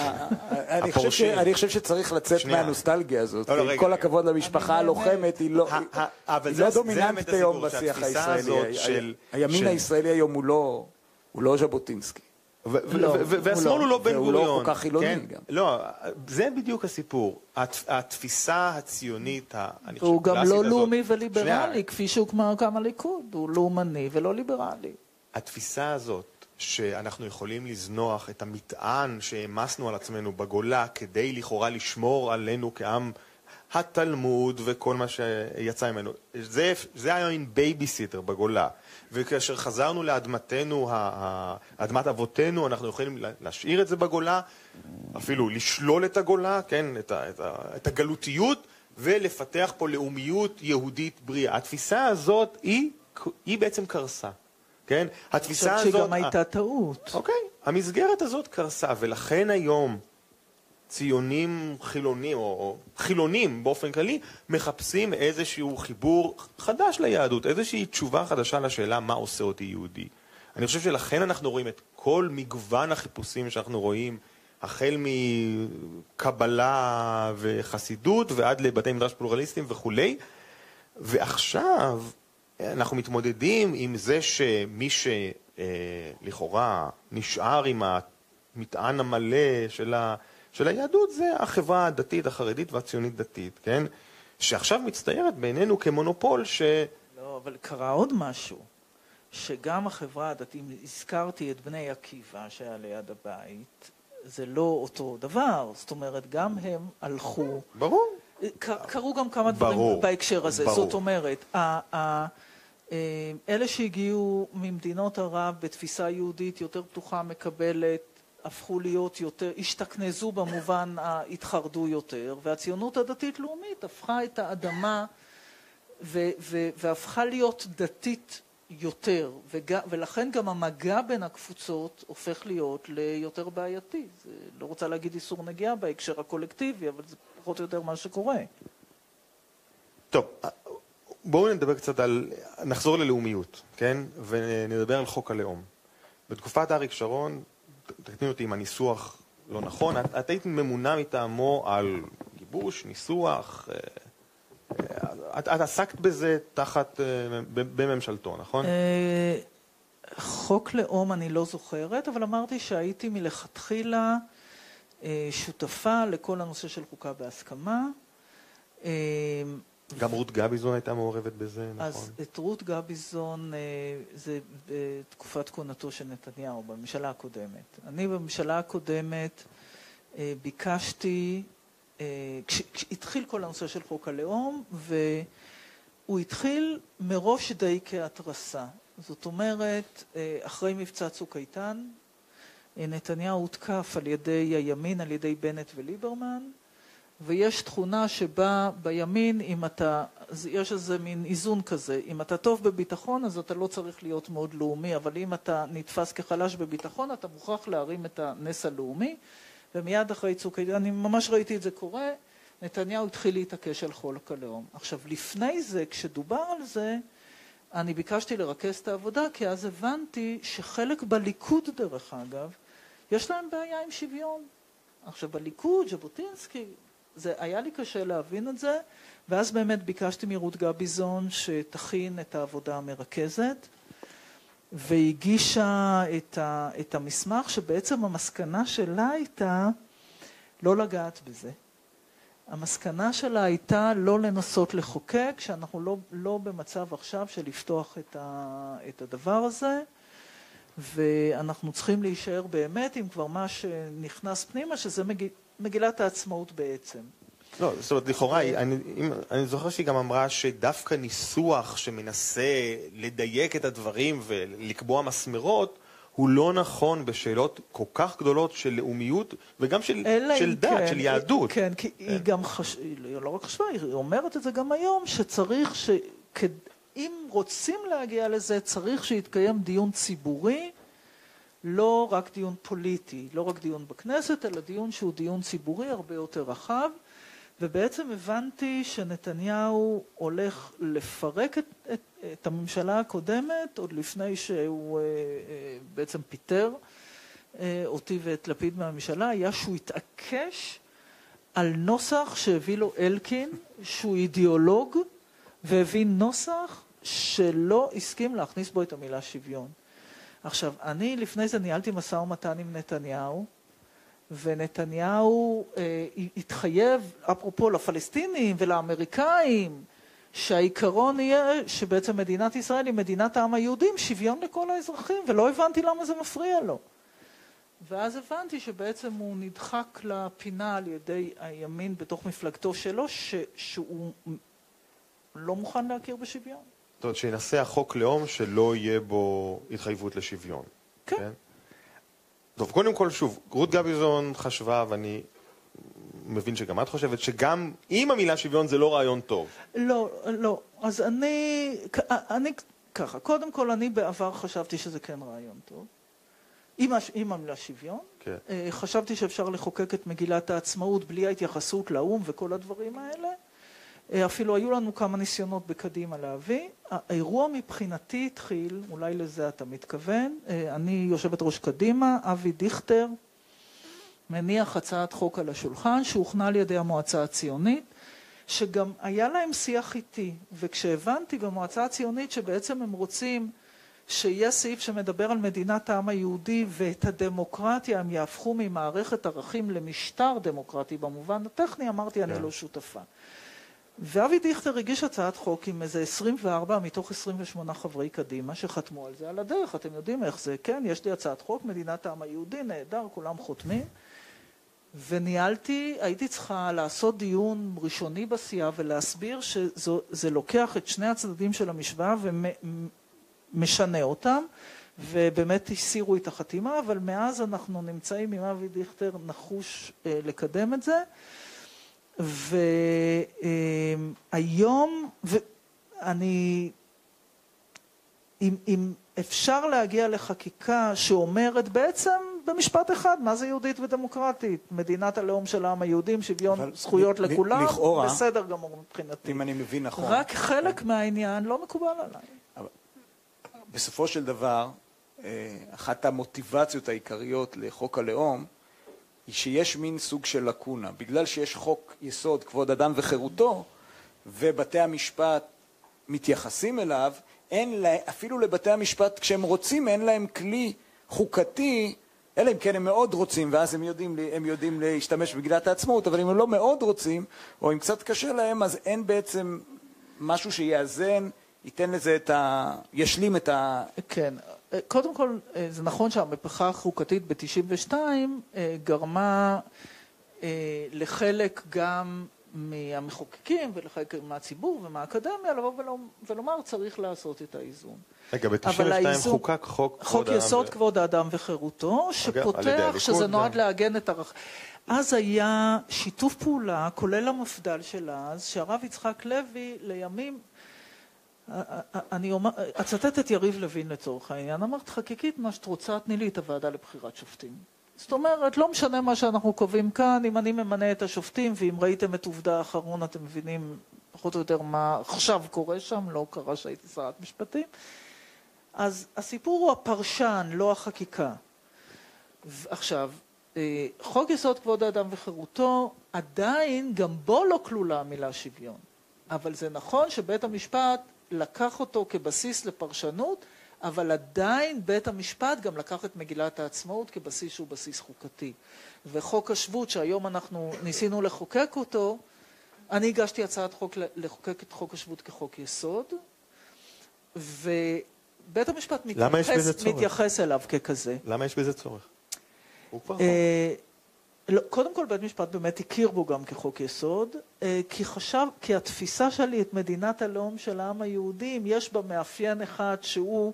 אני חושב שצריך לצאת מהנוסטלגיה הזאת. לא, לא, עם כל הכבוד למשפחה הלוחמת, היא לא, לא דומיננטית היום בשיח הישראלי. הימין הישראלי היום הוא לא ז'בוטינסקי. והשמאל הוא לא בן גוריון. והוא לא כל כך חילוני כן? גם. לא, זה בדיוק הסיפור. התפיסה הציונית, אני חושב, הוא גם לא לאומי וליברלי, כפי שהוקמה גם הליכוד. הוא לאומני ולא ליברלי. התפיסה הזאת שאנחנו יכולים לזנוח את המטען שהעמסנו על עצמנו בגולה כדי לכאורה לשמור עלינו כעם התלמוד וכל מה שיצא ממנו. זה, זה היה מין בייביסיטר בגולה. וכאשר חזרנו לאדמתנו, אדמת אבותינו, אנחנו יכולים להשאיר את זה בגולה, אפילו לשלול את הגולה, כן, את, ה, את, ה, את הגלותיות, ולפתח פה לאומיות יהודית בריאה. התפיסה הזאת היא, היא בעצם קרסה. כן? התפיסה הזאת... אני חושבת שגם הייתה טעות. אוקיי, המסגרת הזאת קרסה, ולכן היום ציונים חילונים, או חילונים באופן כללי, מחפשים איזשהו חיבור חדש ליהדות, איזושהי תשובה חדשה לשאלה מה עושה אותי יהודי. אני חושב שלכן אנחנו רואים את כל מגוון החיפושים שאנחנו רואים, החל מקבלה וחסידות ועד לבתי מדרש פלורליסטים וכולי, ועכשיו אנחנו מתמודדים עם זה שמי שלכאורה נשאר עם המטען המלא של ה... של היהדות זה החברה הדתית, החרדית והציונית-דתית, כן? שעכשיו מצטיירת בעינינו כמונופול ש... לא, אבל קרה עוד משהו, שגם החברה הדתית, הזכרתי את בני עקיבא שהיה ליד הבית, זה לא אותו דבר, זאת אומרת, גם הם הלכו... ברור. קרו גם כמה דברים ברור, בהקשר הזה, ברור. זאת אומרת, אה, אלה שהגיעו ממדינות ערב בתפיסה יהודית יותר פתוחה, מקבלת, הפכו להיות יותר, השתכנזו במובן התחרדו יותר, והציונות הדתית-לאומית הפכה את האדמה ו, ו, והפכה להיות דתית יותר, וג, ולכן גם המגע בין הקבוצות הופך להיות ליותר בעייתי. זה, לא רוצה להגיד איסור נגיעה בהקשר הקולקטיבי, אבל זה פחות או יותר מה שקורה. טוב, בואו נדבר קצת על, נחזור ללאומיות, כן? ונדבר על חוק הלאום. בתקופת אריק שרון תקני אותי אם הניסוח לא נכון, את, את היית ממונה מטעמו על גיבוש, ניסוח, אה, אה, את, את עסקת בזה תחת, אה, בממשלתו, נכון? חוק לאום אני לא זוכרת, אבל אמרתי שהייתי מלכתחילה שותפה לכל הנושא של חוקה בהסכמה. גם רות גביזון הייתה מעורבת בזה, נכון? אז את רות גביזון, אה, זה בתקופת כהונתו של נתניהו, בממשלה הקודמת. אני בממשלה הקודמת אה, ביקשתי, אה, כשהתחיל כל הנושא של חוק הלאום, והוא התחיל מראש די כהתרסה. זאת אומרת, אחרי מבצע "צוק איתן", נתניהו הותקף על ידי הימין, על ידי בנט וליברמן, ויש תכונה שבה בימין, אם אתה, יש איזה מין איזון כזה, אם אתה טוב בביטחון אז אתה לא צריך להיות מאוד לאומי, אבל אם אתה נתפס כחלש בביטחון אתה מוכרח להרים את הנס הלאומי, ומיד אחרי צוק העיתים, אני ממש ראיתי את זה קורה, נתניהו התחיל להתעקש על חוק הלאום. עכשיו, לפני זה, כשדובר על זה, אני ביקשתי לרכז את העבודה, כי אז הבנתי שחלק בליכוד, דרך אגב, יש להם בעיה עם שוויון. עכשיו, בליכוד, ז'בוטינסקי, היה לי קשה להבין את זה, ואז באמת ביקשתי מרות גביזון שתכין את העבודה המרכזת, והגישה את, ה, את המסמך, שבעצם המסקנה שלה הייתה לא לגעת בזה. המסקנה שלה הייתה לא לנסות לחוקק, שאנחנו לא, לא במצב עכשיו של לפתוח את, ה, את הדבר הזה, ואנחנו צריכים להישאר באמת עם כבר מה שנכנס פנימה, שזה מגיל, מגילת העצמאות בעצם. לא, זאת אומרת, לכאורה, אני, אני זוכר שהיא גם אמרה שדווקא ניסוח שמנסה לדייק את הדברים ולקבוע מסמרות, הוא לא נכון בשאלות כל כך גדולות של לאומיות וגם של, של דת, כן, של יהדות. כן, כי כן. היא גם חש... היא לא רק חשבה, היא אומרת את זה גם היום, שצריך ש... אם רוצים להגיע לזה, צריך שיתקיים דיון ציבורי לא רק דיון פוליטי, לא רק דיון בכנסת, אלא דיון שהוא דיון ציבורי הרבה יותר רחב, ובעצם הבנתי שנתניהו הולך לפרק את, את, את הממשלה הקודמת עוד לפני שהוא אה, אה, בעצם פיטר אה, אותי ואת לפיד מהממשלה, היה שהוא התעקש על נוסח שהביא לו אלקין, שהוא אידיאולוג, והביא נוסח שלא הסכים להכניס בו את המלה שוויון. עכשיו, אני לפני זה ניהלתי משא ומתן עם נתניהו, ונתניהו אה, התחייב, אפרופו לפלסטינים ולאמריקאים, שהעיקרון יהיה שבעצם מדינת ישראל היא מדינת העם היהודי עם שוויון לכל האזרחים, ולא הבנתי למה זה מפריע לו. ואז הבנתי שבעצם הוא נדחק לפינה על ידי הימין בתוך מפלגתו שלו, ש, שהוא לא מוכן להכיר בשוויון. זאת אומרת, שינסח חוק לאום שלא יהיה בו התחייבות לשוויון. כן. כן? טוב, קודם כל, שוב, רות גביזון חשבה, ואני מבין שגם את חושבת, שגם עם המילה שוויון זה לא רעיון טוב. לא, לא. אז אני, אני ככה, קודם כל, אני בעבר חשבתי שזה כן רעיון טוב. עם, הש... עם המילה שוויון. כן. אה, חשבתי שאפשר לחוקק את מגילת העצמאות בלי ההתייחסות לאו"ם וכל הדברים האלה. אה, אפילו היו לנו כמה ניסיונות בקדימה להביא. האירוע מבחינתי התחיל, אולי לזה אתה מתכוון, אה, אני יושבת ראש קדימה, אבי דיכטר מניח הצעת חוק על השולחן שהוכנה על ידי המועצה הציונית, שגם היה להם שיח איתי, וכשהבנתי במועצה הציונית שבעצם הם רוצים שיהיה סעיף שמדבר על מדינת העם היהודי ואת הדמוקרטיה הם יהפכו ממערכת ערכים למשטר דמוקרטי במובן הטכני, אמרתי, אני כן. לא שותפה. ואבי דיכטר הגיש הצעת חוק עם איזה 24 מתוך 28 חברי קדימה שחתמו על זה על הדרך. אתם יודעים איך זה, כן? יש לי הצעת חוק, מדינת העם היהודי, נהדר, כולם חותמים. וניהלתי, הייתי צריכה לעשות דיון ראשוני בסיעה ולהסביר שזה לוקח את שני הצדדים של המשוואה ומשנה אותם, ובאמת הסירו את החתימה, אבל מאז אנחנו נמצאים עם אבי דיכטר נחוש אה, לקדם את זה. והיום, ואני, אם, אם אפשר להגיע לחקיקה שאומרת בעצם במשפט אחד, מה זה יהודית ודמוקרטית? מדינת הלאום של העם היהודי שוויון זכויות לכולם, לכאורה, בסדר גמור מבחינתי. אם אני מבין נכון. רק חלק מהעניין לא מקובל עליי. בסופו של דבר, אה, אחת המוטיבציות העיקריות לחוק הלאום היא שיש מין סוג של לקונה. בגלל שיש חוק יסוד כבוד אדם וחירותו, ובתי המשפט מתייחסים אליו, אין לה, אפילו לבתי המשפט, כשהם רוצים, אין להם כלי חוקתי, אלא אם כן הם מאוד רוצים, ואז הם יודעים, הם יודעים להשתמש במגילת העצמאות, אבל אם הם לא מאוד רוצים, או אם קצת קשה להם, אז אין בעצם משהו שיאזן, ייתן לזה את ה... ישלים את ה... כן. קודם כל, אה, זה נכון שהמהפכה החוקתית ב-92 אה, גרמה אה, לחלק גם מהמחוקקים ולחלק מהציבור ומהאקדמיה לבוא ולומר צריך לעשות את האיזון. רגע, ב-92 חוקק חוק חוק יסוד ו... כבוד האדם וחירותו, שפותח שזה נועד לעגן את ערך... אז היה שיתוף פעולה, כולל המפד"ל של אז, שהרב יצחק לוי לימים אני אצטט את יריב לוין לצורך העניין, אמרת חקיקית מה שאת רוצה, תני לי את הוועדה לבחירת שופטים. זאת אומרת, לא משנה מה שאנחנו קובעים כאן, אם אני ממנה את השופטים, ואם ראיתם את עובדה האחרון, אתם מבינים פחות או יותר מה עכשיו קורה שם, לא קרה שהייתי שרת משפטים. אז הסיפור הוא הפרשן, לא החקיקה. עכשיו, אה, חוק יסוד כבוד האדם וחירותו, עדיין גם בו לא כלולה המילה שוויון. אבל זה נכון שבית המשפט לקח אותו כבסיס לפרשנות, אבל עדיין בית המשפט גם לקח את מגילת העצמאות כבסיס שהוא בסיס חוקתי. וחוק השבות, שהיום אנחנו ניסינו לחוקק אותו, אני הגשתי הצעת חוק לחוקק את חוק השבות כחוק יסוד, ובית המשפט מתייחס, מתייחס אליו ככזה. למה יש בזה צורך? הוא כבר אה, חוק. לא, קודם כל בית משפט באמת הכיר בו גם כחוק יסוד, אה, כי חשב, כי התפיסה שלי את מדינת הלאום של העם היהודי, אם יש בה מאפיין אחד שהוא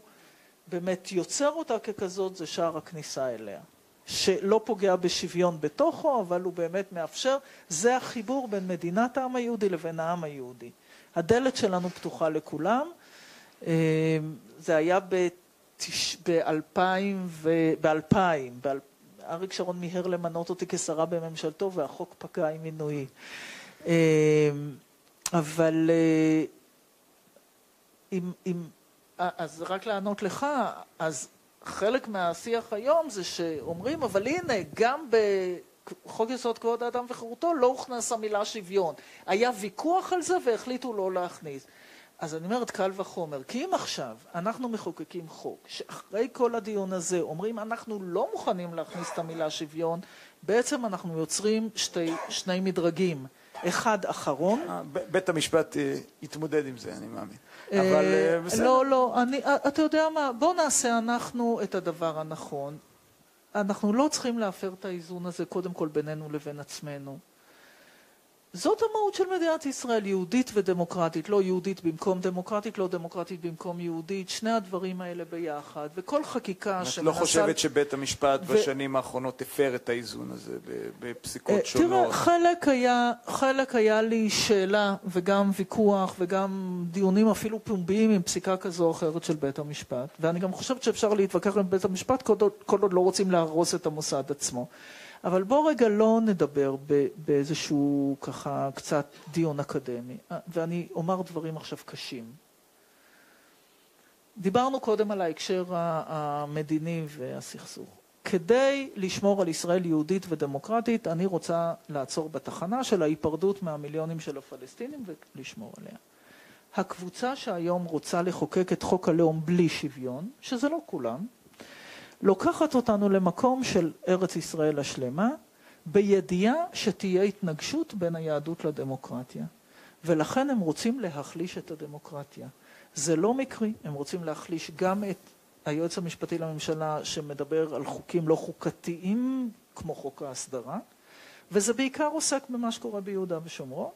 באמת יוצר אותה ככזאת, זה שער הכניסה אליה. שלא פוגע בשוויון בתוכו, אבל הוא באמת מאפשר, זה החיבור בין מדינת העם היהודי לבין העם היהודי. הדלת שלנו פתוחה לכולם. אה, זה היה ב-2000, ב-2000, אריק שרון מיהר למנות אותי כשרה בממשלתו והחוק פקע עם מינויי. אמ, אבל אה, אם, אם, אז רק לענות לך, אז חלק מהשיח היום זה שאומרים, אבל הנה, גם בחוק יסוד כבוד האדם וחירותו לא הוכנס המילה שוויון. היה ויכוח על זה והחליטו לא להכניס. אז אני אומרת קל וחומר, כי אם עכשיו אנחנו מחוקקים חוק שאחרי כל הדיון הזה אומרים אנחנו לא מוכנים להכניס את המילה שוויון, בעצם אנחנו יוצרים שתי, שני מדרגים. אחד אחרון. אה, בית המשפט אה, יתמודד עם זה, אני מאמין. אה, אבל בסדר. לא, לא, אני, אתה יודע מה, בוא נעשה אנחנו את הדבר הנכון. אנחנו לא צריכים להפר את האיזון הזה קודם כל בינינו לבין עצמנו. זאת המהות של מדינת ישראל, יהודית ודמוקרטית, לא יהודית במקום דמוקרטית, לא דמוקרטית במקום יהודית, שני הדברים האלה ביחד, וכל חקיקה את שמנסה... לא חושבת שבית המשפט ו- בשנים האחרונות הפר את האיזון הזה בפסיקות שונות? תראה, חלק היה, חלק היה לי שאלה וגם ויכוח וגם דיונים אפילו פומביים עם פסיקה כזו או אחרת של בית המשפט, ואני גם חושבת שאפשר להתווכח עם בית המשפט כל עוד לא רוצים להרוס את המוסד עצמו. אבל בוא רגע לא נדבר באיזשהו ככה קצת דיון אקדמי, ואני אומר דברים עכשיו קשים. דיברנו קודם על ההקשר המדיני והסכסוך. כדי לשמור על ישראל יהודית ודמוקרטית, אני רוצה לעצור בתחנה של ההיפרדות מהמיליונים של הפלסטינים ולשמור עליה. הקבוצה שהיום רוצה לחוקק את חוק הלאום בלי שוויון, שזה לא כולם, לוקחת אותנו למקום של ארץ ישראל השלמה, בידיעה שתהיה התנגשות בין היהדות לדמוקרטיה. ולכן הם רוצים להחליש את הדמוקרטיה. זה לא מקרי, הם רוצים להחליש גם את היועץ המשפטי לממשלה שמדבר על חוקים לא חוקתיים, כמו חוק ההסדרה, וזה בעיקר עוסק במה שקורה ביהודה ושומרון,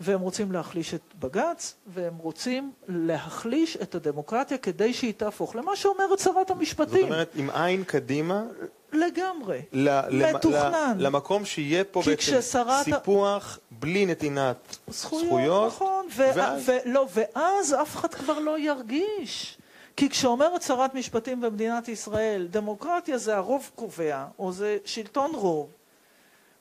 והם רוצים להחליש את בג"ץ, והם רוצים להחליש את הדמוקרטיה כדי שהיא תהפוך למה שאומרת שרת המשפטים. זאת אומרת, עם עין קדימה, לגמרי. ל- מתוכנן. ל- למקום שיהיה פה בעצם כששרת סיפוח בלי נתינת זכויות, זכויות, נכון, ו- ואז- ו- לא, ואז אף אחד כבר לא ירגיש. כי כשאומרת שרת משפטים במדינת ישראל, דמוקרטיה זה הרוב קובע, או זה שלטון רוב,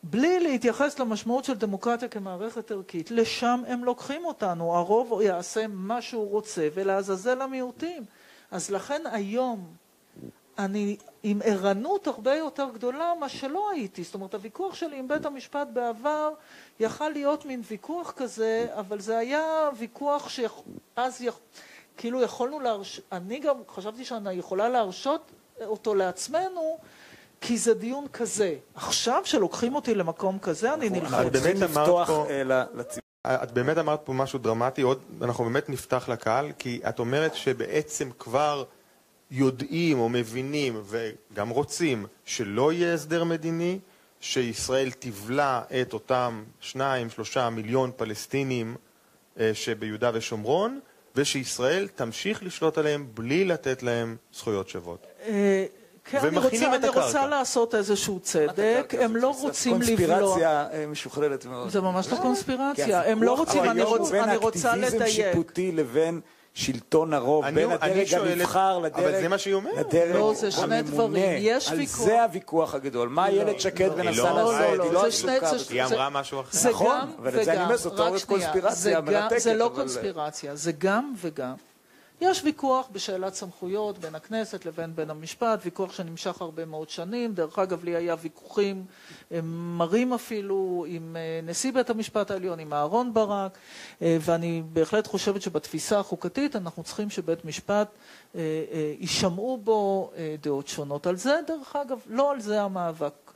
בלי להתייחס למשמעות של דמוקרטיה כמערכת ערכית, לשם הם לוקחים אותנו. הרוב יעשה מה שהוא רוצה, ולעזאזל המיעוטים. אז לכן היום אני עם ערנות הרבה יותר גדולה מה שלא הייתי. זאת אומרת, הוויכוח שלי עם בית המשפט בעבר יכל להיות מין ויכוח כזה, אבל זה היה ויכוח שאז יכ... כאילו יכולנו להרש... אני גם חשבתי שאני יכולה להרשות אותו לעצמנו, כי זה דיון כזה. עכשיו שלוקחים אותי למקום כזה, אני את נלחמת. באמת אמרת לפתוח פה- אה. את באמת אמרת פה משהו דרמטי, עוד, אנחנו באמת נפתח לקהל, כי את אומרת שבעצם כבר יודעים או מבינים וגם רוצים שלא יהיה הסדר מדיני, שישראל תבלע את אותם שניים, שלושה מיליון פלסטינים אה, שביהודה ושומרון, ושישראל תמשיך לשלוט עליהם בלי לתת להם זכויות שוות. אה, כן, אני ומכינים רוצה, את אני הקרקע. רוצה לעשות איזשהו צדק. הם לא רוצים לבלוע... קונספירציה אה, משוכללת מאוד. זה ממש לא כי קונספירציה. הם לא הוויכוח רוצים, אני היום הוא רוצ- בין רוצה אקטיביזם לדייק. שיפוטי לבין שלטון הרוב, אני- בין אני הדרג הנבחר אבל לדרג זה מה שהיא אומרת. לדרג לא, זה שני הממונה. דברים. יש על ויכוח. זה הוויכוח הגדול. מה איילת שקד לא, מנסה לא, לעשות? לא, לא, היא לא עסוקה בזה. היא אמרה משהו אחר. זה נכון, גם אבל את זה אני. אומר, זאת תיאוריית. קונספירציה זה גם- מרתקת, זה לא קונספירציה, זה גם וגם. יש ויכוח בשאלת סמכויות בין הכנסת לבין בית המשפט, ויכוח שנמשך הרבה מאוד שנים. דרך אגב, לי היה ויכוחים מרים אפילו עם אה, נשיא בית המשפט העליון, עם אהרן ברק, אה, ואני בהחלט חושבת שבתפיסה החוקתית אנחנו צריכים שבית משפט אה, יישמעו בו דעות שונות. על זה, דרך אגב, לא על זה המאבק.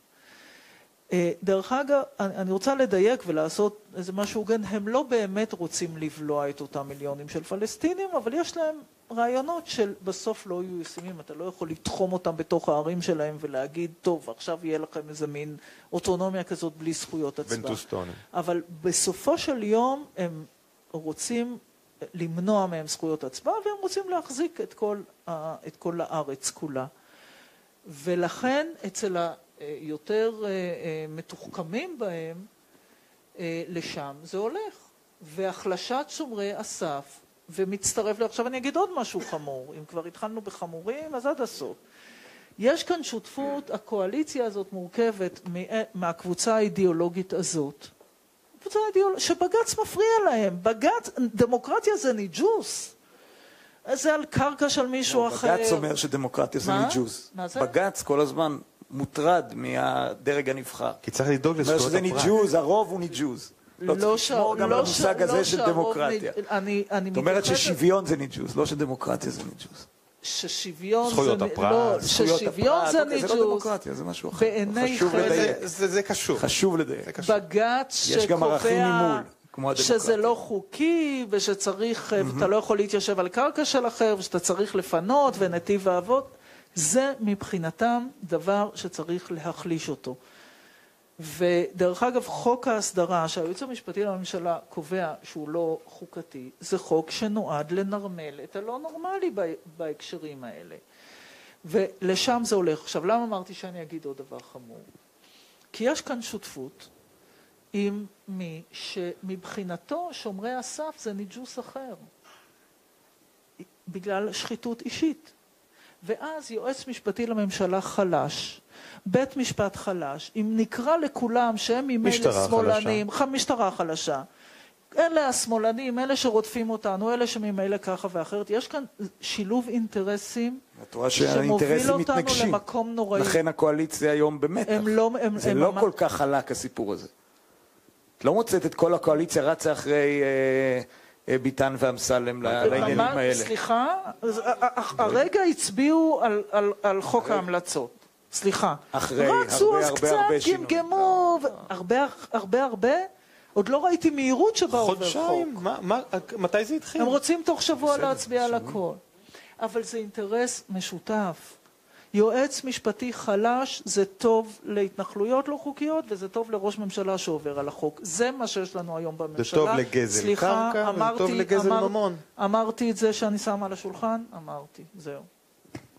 אה, דרך אגב, אני רוצה לדייק ולעשות איזה משהו הוגן, הם לא באמת רוצים לבלוע את אותם מיליונים של פלסטינים, אבל יש להם רעיונות שבסוף לא יהיו ישימים, אתה לא יכול לתחום אותם בתוך הערים שלהם ולהגיד, טוב, עכשיו יהיה לכם איזה מין אוטונומיה כזאת בלי זכויות הצבעה. אבל בסופו של יום הם רוצים למנוע מהם זכויות הצבעה, והם רוצים להחזיק את כל, ה- את כל הארץ כולה. ולכן אצל היותר אה, אה, מתוחכמים בהם, אה, לשם זה הולך. והחלשת שומרי הסף, ומצטרף, עכשיו אני אגיד עוד משהו חמור, אם כבר התחלנו בחמורים, אז עד הסוף. יש כאן שותפות, הקואליציה הזאת מורכבת מהקבוצה האידיאולוגית הזאת. קבוצה אידיאולוגית, שבג"ץ מפריע להם. בג"ץ, דמוקרטיה זה ניג'וס. זה על קרקע של מישהו לא, אחר. בג"ץ אומר שדמוקרטיה זה מה? ניג'וס. מה זה? בג"ץ כל הזמן מוטרד מהדרג הנבחר. כי צריך לדאוג אומר לזכויות שזה הפרט. ניג'וס, הרוב הוא ניג'וס. לא צריך ש- לשמור גם לא על המושג ש- הזה לא של דמוקרטיה. זאת אומרת ששוויון זה ניג'וז, לא שדמוקרטיה זה ניג'וז. ששוויון זכויות זה... נ- הפרט, לא, זכויות ששוויון הפרט, זה אוקיי, זה לא. דמוקרטיה, זה משהו אחר. בעיני חשוב חלק- לדייק. זה- זה זה קשור. חשוב לדייק. זה קשור. בג"ץ יש גם ערכים שקובע ממול, כמו הדמוקרטיה. שזה לא חוקי ושצריך, אתה לא יכול להתיישב על קרקע של אחר ושאתה צריך לפנות ונתיב האבות, זה מבחינתם דבר שצריך להחליש אותו. ודרך אגב, חוק ההסדרה שהיועץ המשפטי לממשלה קובע שהוא לא חוקתי, זה חוק שנועד לנרמל את הלא נורמלי בהקשרים האלה. ולשם זה הולך. עכשיו, למה אמרתי שאני אגיד עוד דבר חמור? כי יש כאן שותפות עם מי שמבחינתו שומרי הסף זה ניג'וס אחר, בגלל שחיתות אישית. ואז יועץ משפטי לממשלה חלש, בית משפט חלש, אם נקרא לכולם שהם ממילא שמאלנים, חלשה. משטרה חלשה, אלה השמאלנים, אלה שרודפים אותנו, אלה שממילא ככה ואחרת. יש כאן שילוב אינטרסים שמוביל אותנו מתנגשים. למקום נוראי. לכן הקואליציה היום במתח. הם לא, הם, זה הם לא ממש... כל כך חלק הסיפור הזה. את לא מוצאת את כל הקואליציה רצה אחרי אה, ביטן ואמסלם לעניינים האלה. סליחה, הרגע הצביעו על, על, על חוק ההמלצות. סליחה. אחרי. רצו אז קצת, גמגמו, הרבה הרבה הרבה. עוד לא ראיתי מהירות שבה עובר חוק. חודשיים? מתי זה התחיל? הם רוצים תוך שבוע להצביע על הכל. אבל זה אינטרס משותף. יועץ משפטי חלש זה טוב להתנחלויות לא חוקיות וזה טוב לראש ממשלה שעובר על החוק. זה מה שיש לנו היום בממשלה. זה טוב לגזל סליחה, קרקע אמרתי, וזה טוב לגזל אמר, ממון. אמרתי את זה שאני שמה על השולחן, אמרתי, זהו.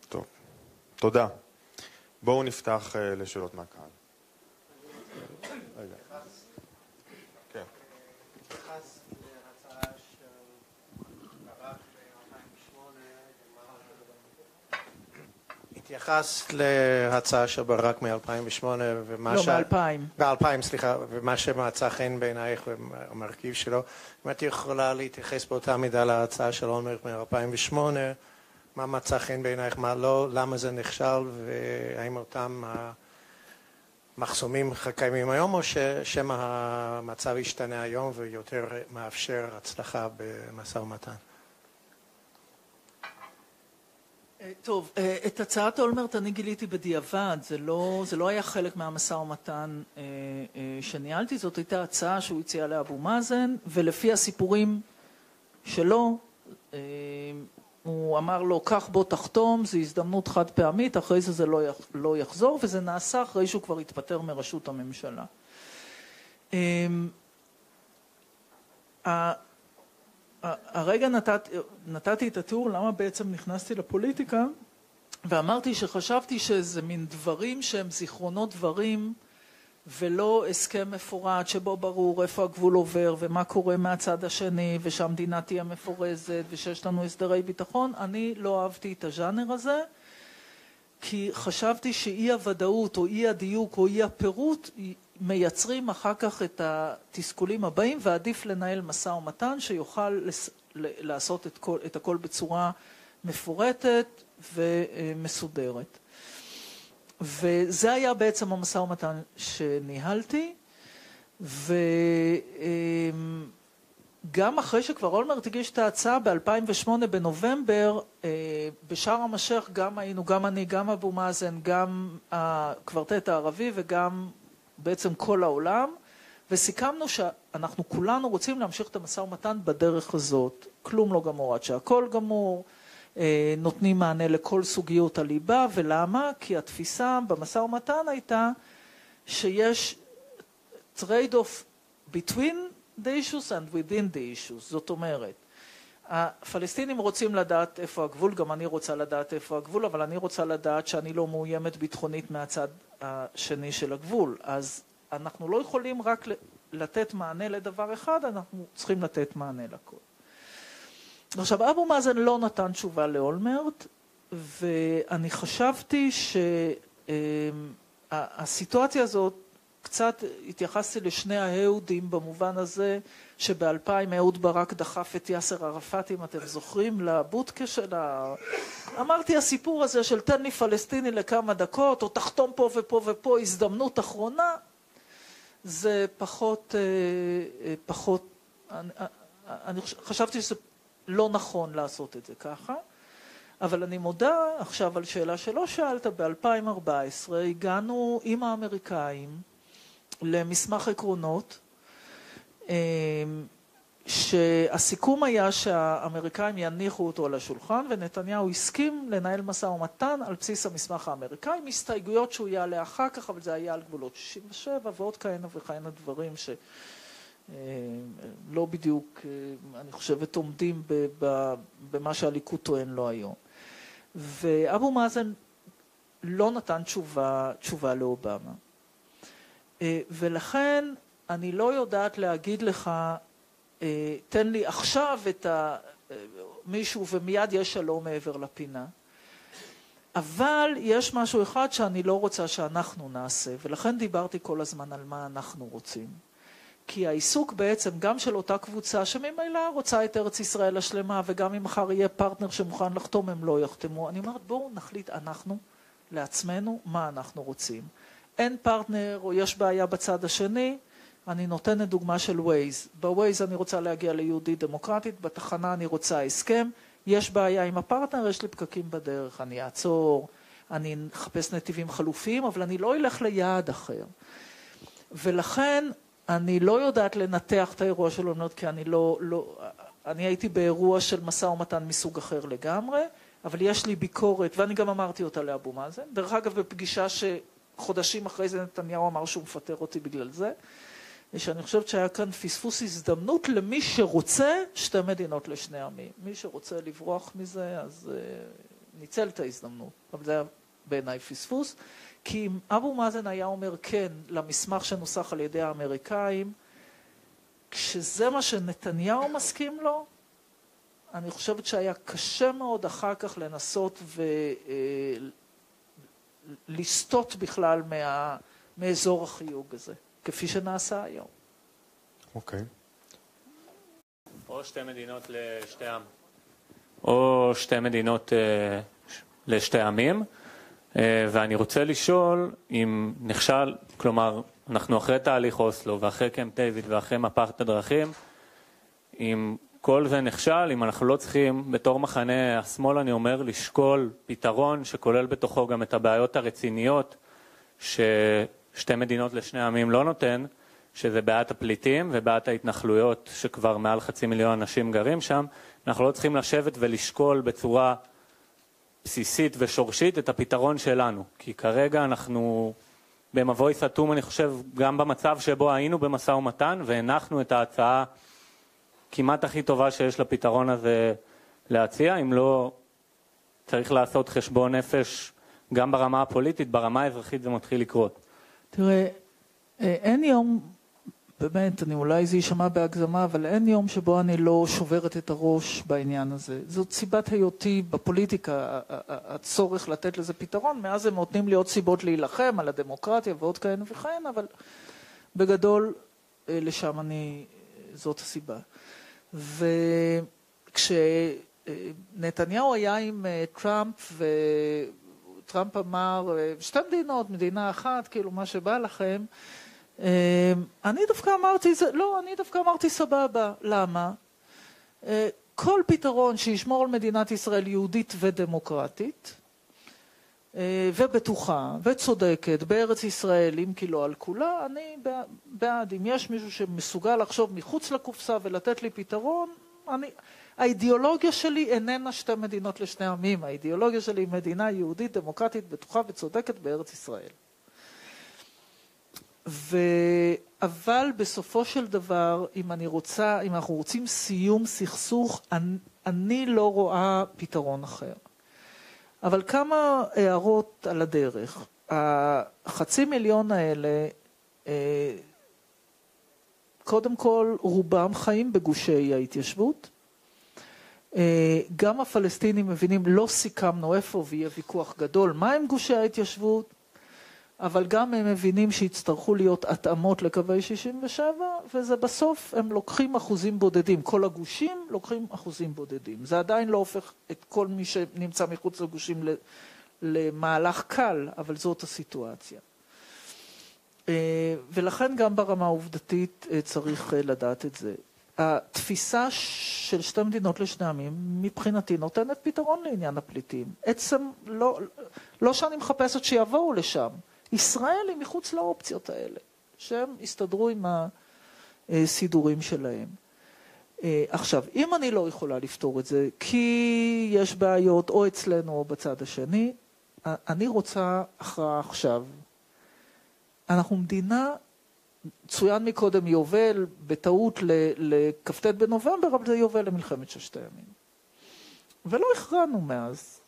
טוב, תודה. בואו נפתח uh, לשאלות מהקהל. התייחסת להצעה של ברק מ-2008 ומה לא, ש... לא, מ-2000. ב-2000, סליחה, ומה שמצא חן בעינייך והמרכיב שלו. אם את יכולה להתייחס באותה מידה להצעה של אולמרט מ-2008, מה מצא חן בעינייך, מה לא, למה זה נכשל, והאם אותם המחסומים קיימים היום, או שמא המצב השתנה היום ויותר מאפשר הצלחה במשא ומתן? אה, טוב, אה, את הצעת אולמרט אני גיליתי בדיעבד, זה לא, זה לא היה חלק מהמשא-ומתן אה, שניהלתי, זאת הייתה הצעה שהוא הציע לאבו מאזן, ולפי הסיפורים שלו, הוא אמר לו, קח בוא תחתום, זו הזדמנות חד פעמית, אחרי זה זה לא, לא יחזור, וזה נעשה אחרי שהוא כבר התפטר מראשות הממשלה. הרגע נתת, נתתי את התיאור למה בעצם נכנסתי לפוליטיקה, ואמרתי שחשבתי שזה מין דברים שהם זיכרונות דברים ולא הסכם מפורט שבו ברור איפה הגבול עובר ומה קורה מהצד השני ושהמדינה תהיה מפורזת ושיש לנו הסדרי ביטחון. אני לא אהבתי את הז'אנר הזה כי חשבתי שאי הוודאות או אי הדיוק או אי הפירוט מייצרים אחר כך את התסכולים הבאים, ועדיף לנהל משא ומתן שיוכל. לעשות את, כל, את הכל בצורה מפורטת ומסודרת. וזה היה בעצם המשא ומתן שניהלתי, וגם אחרי שכבר אולמרט הגיש את ההצעה ב-2008 בנובמבר, אה, בשארם א-שייח' גם היינו, גם אני, גם אבו מאזן, גם הקוורטט הערבי וגם בעצם כל העולם, וסיכמנו שאנחנו כולנו רוצים להמשיך את המשא-ומתן בדרך הזאת. כלום לא גמור עד שהכל גמור, אה, נותנים מענה לכל סוגיות הליבה, ולמה? כי התפיסה במשא-ומתן הייתה שיש trade-off between the issues and within the issues. זאת אומרת, הפלסטינים רוצים לדעת איפה הגבול, גם אני רוצה לדעת איפה הגבול, אבל אני רוצה לדעת שאני לא מאוימת ביטחונית מהצד השני של הגבול. אז אנחנו לא יכולים רק לתת מענה לדבר אחד, אנחנו צריכים לתת מענה לכל. עכשיו, אבו מאזן לא נתן תשובה לאולמרט, ואני חשבתי שהסיטואציה הזאת, קצת התייחסתי לשני האהודים במובן הזה שב-2000 אהוד ברק דחף את יאסר ערפאת, אם אתם זוכרים, לבודקה של ה... אמרתי, הסיפור הזה של תן לי פלסטיני לכמה דקות, או תחתום פה ופה ופה, הזדמנות אחרונה, זה פחות, אה, אה, פחות, אני, אני חשבתי שזה לא נכון לעשות את זה ככה, אבל אני מודה עכשיו על שאלה שלא שאלת, ב-2014 הגענו עם האמריקאים למסמך עקרונות, אמ, שהסיכום היה שהאמריקאים יניחו אותו על השולחן, ונתניהו הסכים לנהל משא ומתן על בסיס המסמך האמריקאי, עם הסתייגויות שהוא יעלה אחר כך, אבל זה היה על גבולות 67 ועוד כהנה וכהנה דברים שלא בדיוק, אני חושבת, עומדים במה שהליכוד טוען לו היום. ואבו מאזן לא נתן תשובה, תשובה לאובמה. ולכן אני לא יודעת להגיד לך אה, תן לי עכשיו את ה... מישהו ומיד יש שלום מעבר לפינה. אבל יש משהו אחד שאני לא רוצה שאנחנו נעשה, ולכן דיברתי כל הזמן על מה אנחנו רוצים. כי העיסוק בעצם גם של אותה קבוצה שממילא רוצה את ארץ ישראל השלמה, וגם אם מחר יהיה פרטנר שמוכן לחתום, הם לא יחתמו. אני אומרת, בואו נחליט אנחנו, לעצמנו, מה אנחנו רוצים. אין פרטנר או יש בעיה בצד השני, אני נותנת דוגמה של Waze. ב-Waze אני רוצה להגיע ליהודית דמוקרטית, בתחנה אני רוצה הסכם, יש בעיה עם הפרטנר, יש לי פקקים בדרך, אני אעצור, אני אחפש נתיבים חלופיים, אבל אני לא אלך ליעד אחר. ולכן אני לא יודעת לנתח את האירוע של אולמרט, כי אני לא, לא... אני הייתי באירוע של משא-ומתן מסוג אחר לגמרי, אבל יש לי ביקורת, ואני גם אמרתי אותה לאבו מאזן. דרך אגב, בפגישה שחודשים אחרי זה נתניהו אמר שהוא מפטר אותי בגלל זה. שאני חושבת שהיה כאן פספוס הזדמנות למי שרוצה שתי מדינות לשני עמים. מי שרוצה לברוח מזה, אז uh, ניצל את ההזדמנות. אבל זה היה בעיניי פספוס. כי אם אבו מאזן היה אומר כן למסמך שנוסח על ידי האמריקאים, כשזה מה שנתניהו מסכים לו, אני חושבת שהיה קשה מאוד אחר כך לנסות ולסטות אה, בכלל מה, מאזור החיוג הזה. כפי שנעשה היום. אוקיי. או שתי מדינות לשתי עם, או שתי מדינות אה, לשתי עמים, אה, ואני רוצה לשאול אם נכשל, כלומר, אנחנו אחרי תהליך אוסלו ואחרי קמפ דיוויד ואחרי מפת הדרכים, אם כל זה נכשל, אם אנחנו לא צריכים, בתור מחנה השמאל אני אומר, לשקול פתרון שכולל בתוכו גם את הבעיות הרציניות ש... שתי מדינות לשני עמים לא נותן, שזה בעיית הפליטים ובעיית ההתנחלויות שכבר מעל חצי מיליון אנשים גרים שם, אנחנו לא צריכים לשבת ולשקול בצורה בסיסית ושורשית את הפתרון שלנו. כי כרגע אנחנו במבוי סתום, אני חושב, גם במצב שבו היינו במשא ומתן והנחנו את ההצעה כמעט הכי טובה שיש לפתרון הזה להציע, אם לא צריך לעשות חשבון נפש גם ברמה הפוליטית, ברמה האזרחית זה מתחיל לקרות. תראה, אה, אין יום, באמת, אני אולי זה יישמע בהגזמה, אבל אין יום שבו אני לא שוברת את הראש בעניין הזה. זאת סיבת היותי בפוליטיקה, הצורך לתת לזה פתרון. מאז הם נותנים לי עוד סיבות להילחם על הדמוקרטיה ועוד כהנה וכהנה, אבל בגדול, אה, לשם אני, זאת הסיבה. וכשנתניהו היה עם אה, טראמפ, ו... טראמפ אמר, אה, שתי מדינות, מדינה אחת, כאילו מה שבא לכם. אה, אני דווקא אמרתי, לא, אני דווקא אמרתי סבבה. למה? כל פתרון שישמור על מדינת ישראל יהודית ודמוקרטית, ובטוחה וצודקת בארץ ישראל, אם כי לא על כולה, אני בעד. אם יש מישהו שמסוגל לחשוב מחוץ לקופסה ולתת לי פתרון, אני... האידיאולוגיה שלי איננה שתי מדינות לשני עמים, האידיאולוגיה שלי היא מדינה יהודית, דמוקרטית, בטוחה וצודקת בארץ ישראל. ו... אבל בסופו של דבר, אם אני רוצה, אם אנחנו רוצים סיום סכסוך, אני, אני לא רואה פתרון אחר. אבל כמה הערות על הדרך. החצי מיליון האלה, אה, קודם כל, רובם חיים בגושי ההתיישבות. אה, גם הפלסטינים מבינים, לא סיכמנו איפה, ויהיה ויכוח גדול, מה הם גושי ההתיישבות, אבל גם הם מבינים שיצטרכו להיות התאמות לקווי 67, וזה בסוף, הם לוקחים אחוזים בודדים. כל הגושים לוקחים אחוזים בודדים. זה עדיין לא הופך את כל מי שנמצא מחוץ לגושים למהלך קל, אבל זאת הסיטואציה. אה, ולכן גם ברמה העובדתית אה, צריך לדעת את זה. התפיסה של שתי מדינות לשני עמים, מבחינתי, נותנת פתרון לעניין הפליטים. עצם, לא, לא שאני מחפשת שיבואו לשם, ישראל היא מחוץ לאופציות האלה, שהם יסתדרו עם הסידורים שלהם. אה, עכשיו, אם אני לא יכולה לפתור את זה, כי יש בעיות או אצלנו או בצד השני, אני רוצה הכרעה עכשיו. אנחנו מדינה, צוין מקודם יובל, בטעות לכ"ט בנובמבר, אבל זה יובל למלחמת ששת הימים. ולא הכרענו מאז.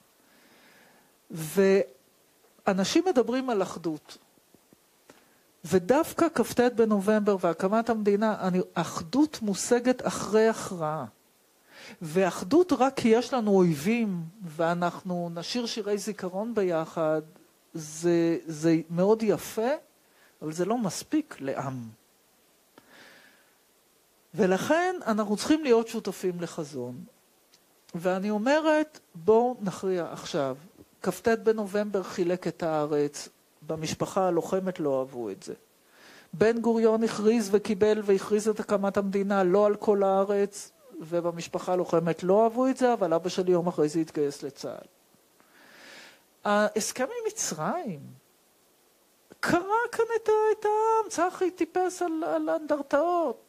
ואנשים מדברים על אחדות. ודווקא כ"ט בנובמבר והקמת המדינה, אני, אחדות מושגת אחרי הכרעה. ואחדות רק כי יש לנו אויבים ואנחנו נשיר שירי זיכרון ביחד, זה, זה מאוד יפה, אבל זה לא מספיק לעם. ולכן אנחנו צריכים להיות שותפים לחזון. ואני אומרת, בואו נכריע עכשיו. כ"ט בנובמבר חילק את הארץ, במשפחה הלוחמת לא אהבו את זה. בן גוריון הכריז וקיבל והכריז את הקמת המדינה לא על כל הארץ, ובמשפחה הלוחמת לא אהבו את זה, אבל אבא שלי יום אחרי זה התגייס לצה"ל. ההסכם עם מצרים קרע כאן את, את העם, צחי טיפס על, על אנדרטאות.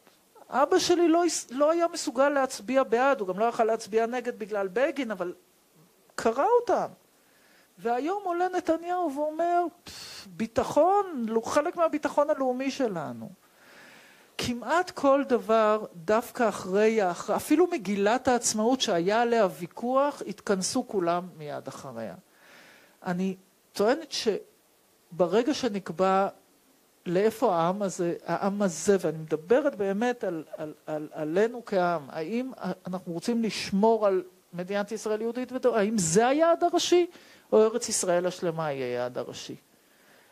אבא שלי לא, לא היה מסוגל להצביע בעד, הוא גם לא יכל להצביע נגד בגלל בגין, אבל קרע אותם. והיום עולה נתניהו ואומר, ביטחון, חלק מהביטחון הלאומי שלנו. כמעט כל דבר, דווקא אחרי, אפילו מגילת העצמאות שהיה עליה ויכוח, התכנסו כולם מיד אחריה. אני טוענת שברגע שנקבע לאיפה העם הזה, העם הזה, ואני מדברת באמת על, על, על, עלינו כעם, האם אנחנו רוצים לשמור על מדינת ישראל יהודית ודו, האם זה היעד הראשי, או ארץ ישראל השלמה היא היעד הראשי?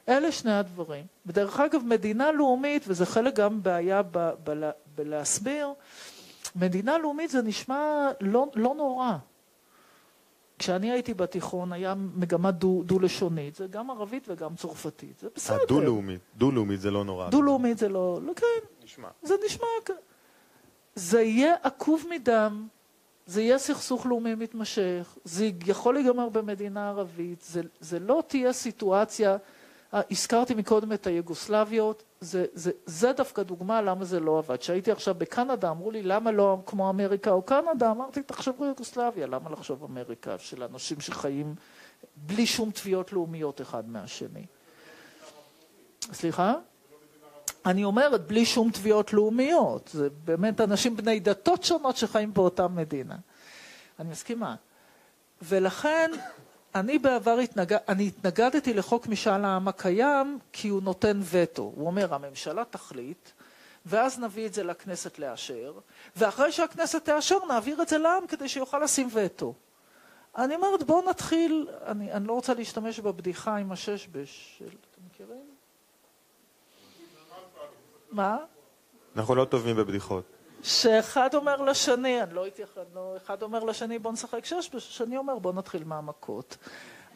אלה שני הדברים. ודרך אגב, מדינה לאומית, וזה חלק גם בעיה ב, ב, בלהסביר, מדינה לאומית זה נשמע לא, לא נורא. כשאני הייתי בתיכון היה מגמה דו-לשונית, דו זה גם ערבית וגם צרפתית, זה בסדר. דו-לאומית, דו-לאומית זה לא נורא. דו-לאומית זה לא, לא, כן. נשמע. זה נשמע, זה יהיה עקוב מדם, זה יהיה סכסוך לאומי מתמשך, זה יכול להיגמר במדינה ערבית, זה, זה לא תהיה סיטואציה אה, הזכרתי מקודם את היוגוסלביות, זה, זה, זה דווקא דוגמה למה זה לא עבד. כשהייתי עכשיו בקנדה, אמרו לי, למה לא כמו אמריקה או קנדה? אמרתי, תחשבו יוגוסלביה, למה לחשוב אמריקה של אנשים שחיים בלי שום תביעות לאומיות אחד מהשני? סליחה? אני אומרת, בלי שום תביעות לאומיות. זה באמת אנשים בני דתות שונות שחיים באותה מדינה. אני מסכימה. ולכן אני בעבר התנגד, אני התנגדתי לחוק משאל העם הקיים כי הוא נותן וטו. הוא אומר, הממשלה תחליט, ואז נביא את זה לכנסת לאשר, ואחרי שהכנסת תאשר נעביר את זה לעם כדי שיוכל לשים וטו. אני אומרת, בואו נתחיל, אני, אני לא רוצה להשתמש בבדיחה עם הששבש. של, אתם מכירים? מה? אנחנו לא טובים בבדיחות. שאחד אומר לשני, אני לא הייתי אחד, לא, אחד אומר לשני בוא נשחק שש, השני אומר בוא נתחיל מהמכות.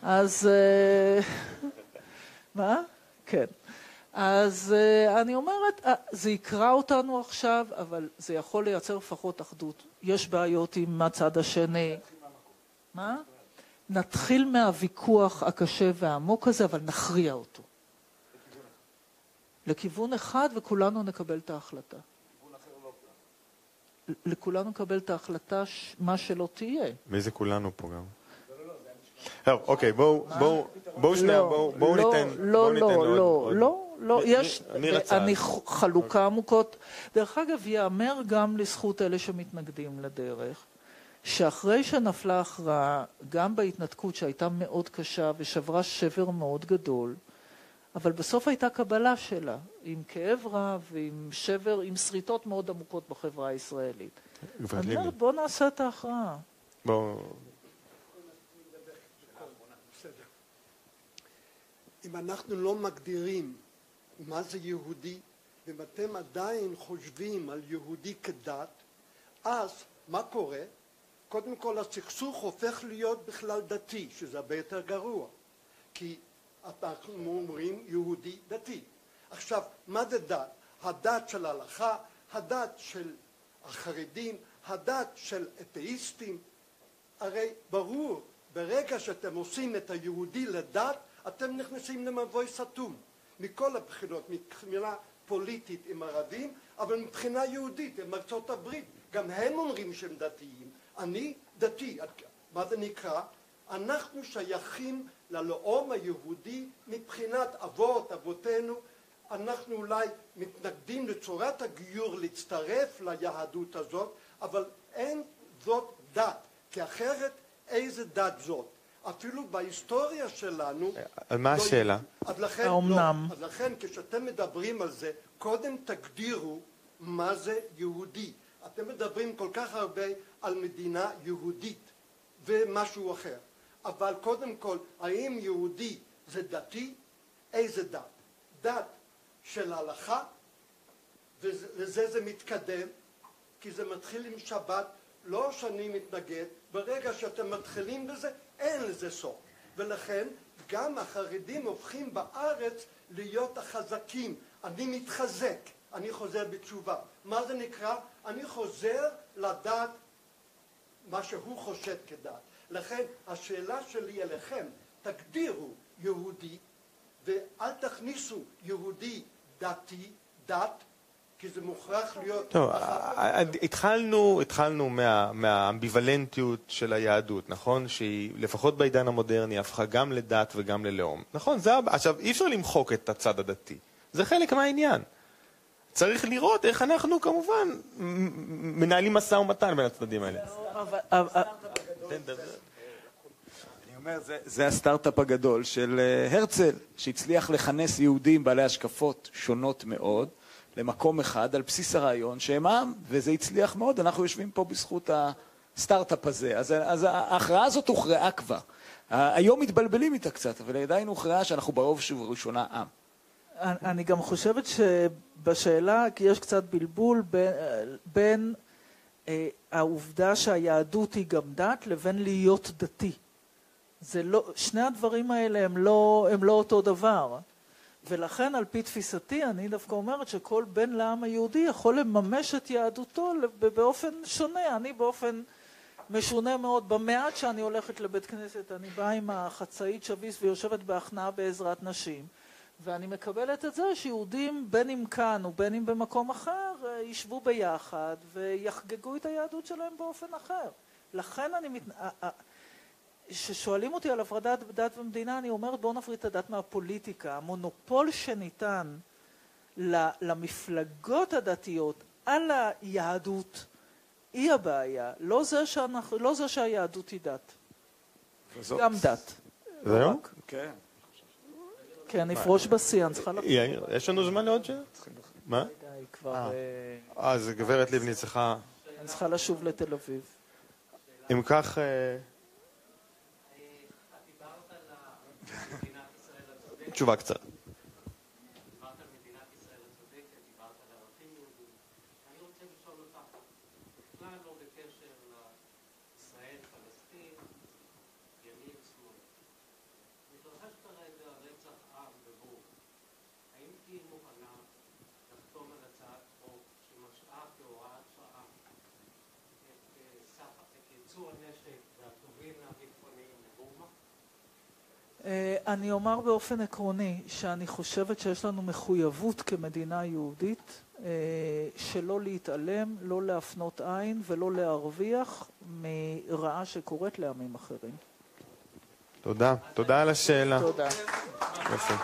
אז... אה, מה? כן. אז uh, אני אומרת, uh, זה יקרא אותנו עכשיו, אבל זה יכול לייצר לפחות אחדות. יש בעיות עם הצד השני. מה? נתחיל מהוויכוח הקשה והעמוק הזה, אבל נכריע אותו. לכיוון אחד, וכולנו נקבל את ההחלטה. לכולנו לקבל את ההחלטה, מה שלא תהיה. מי זה כולנו פה גם? טוב, אוקיי, בואו שנייה, בואו לא, ניתן לא, לא, לא, לא, לא, יש, אני חלוקה עמוקות. דרך אגב, ייאמר גם לזכות אלה שמתנגדים לדרך, שאחרי שנפלה הכרעה, גם בהתנתקות שהייתה מאוד קשה ושברה שבר מאוד גדול, אבל בסוף הייתה קבלה שלה, עם כאב רב ועם שבר, עם שריטות מאוד עמוקות בחברה הישראלית. אני אומרת, בואו נעשה את ההכרעה. בואו... אם אנחנו לא מגדירים מה זה יהודי, ואם אתם עדיין חושבים על יהודי כדת, אז מה קורה? קודם כל הסכסוך הופך להיות בכלל דתי, שזה הרבה יותר גרוע. כי אנחנו אומרים יהודי דתי. עכשיו, מה זה דת? הדת של ההלכה, הדת של החרדים, הדת של אתאיסטים. הרי ברור, ברגע שאתם עושים את היהודי לדת, אתם נכנסים למבוי סתום. מכל הבחינות, מבחינה פוליטית עם ערבים, אבל מבחינה יהודית עם ארצות הברית, גם הם אומרים שהם דתיים. אני דתי. מה זה נקרא? אנחנו שייכים ללאום היהודי מבחינת אבות, אבותינו. אנחנו אולי מתנגדים לצורת הגיור להצטרף ליהדות הזאת, אבל אין זאת דת, כי אחרת איזה דת זאת? אפילו בהיסטוריה שלנו... על מה לא השאלה? אז לכן, האומנם? לא, אז לכן כשאתם מדברים על זה, קודם תגדירו מה זה יהודי. אתם מדברים כל כך הרבה על מדינה יהודית ומשהו אחר. אבל קודם כל, האם יהודי זה דתי? איזה דת? דת של הלכה, ולזה זה מתקדם, כי זה מתחיל עם שבת, לא שאני מתנגד, ברגע שאתם מתחילים בזה, אין לזה סוף. ולכן גם החרדים הופכים בארץ להיות החזקים. אני מתחזק, אני חוזר בתשובה. מה זה נקרא? אני חוזר לדעת מה שהוא חושד כדת. לכן השאלה שלי אליכם, תגדירו יהודי ואל תכניסו יהודי דתי, דת, כי זה מוכרח להיות... טוב, התחלנו, התחלנו מה, מהאמביוולנטיות של היהדות, נכון? שהיא, לפחות בעידן המודרני, הפכה גם לדת וגם ללאום. נכון, זה... עכשיו, אי אפשר למחוק את הצד הדתי. זה חלק מהעניין. צריך לראות איך אנחנו, כמובן, מנהלים משא ומתן בין הצדדים האלה. אני אומר, זה, הסטארט-אפ הגדול של אה, הרצל, שהצליח לכנס יהודים בעלי השקפות שונות מאוד למקום אחד על בסיס הרעיון שהם עם, וזה הצליח מאוד. אנחנו יושבים פה בזכות הסטארט-אפ הזה. אז, אז ההכרעה הזאת הוכרעה כבר. היום מתבלבלים איתה קצת, אבל עדיין הוכרעה שאנחנו ברוב ובראשונה עם. אני גם חושבת שבשאלה, כי יש קצת בלבול בין, בין אה, העובדה שהיהדות היא גם דת לבין להיות דתי. זה לא, שני הדברים האלה הם לא, הם לא אותו דבר. ולכן, על פי תפיסתי, אני דווקא אומרת שכל בן לעם היהודי יכול לממש את יהדותו באופן שונה. אני באופן משונה מאוד. במעט שאני הולכת לבית כנסת, אני באה עם החצאית שביס ויושבת בהכנעה בעזרת נשים. ואני מקבלת את זה שיהודים, בין אם כאן ובין אם במקום אחר, ישבו ביחד ויחגגו את היהדות שלהם באופן אחר. לכן אני... מת... כששואלים אותי על הפרדת דת ומדינה, אני אומרת בואו נפריד את הדת מהפוליטיקה. המונופול שניתן למפלגות הדתיות על היהדות היא הבעיה, לא זה, שאנחנו, לא זה שהיהדות היא דת. וזאת... גם דת. זהו? כן. כן, נפרוש בשיא, אני צריכה... יש לנו זמן לעוד שאלה? מה? כבר... אה, אז גברת לבני צריכה... אני צריכה לשוב לתל אביב. אם כך... תשובה קצרה. אני אומר באופן עקרוני שאני חושבת שיש לנו מחויבות כמדינה יהודית שלא להתעלם, לא להפנות עין ולא להרוויח מרעה שקורית לעמים אחרים. תודה. תודה על השאלה. תודה. יפה.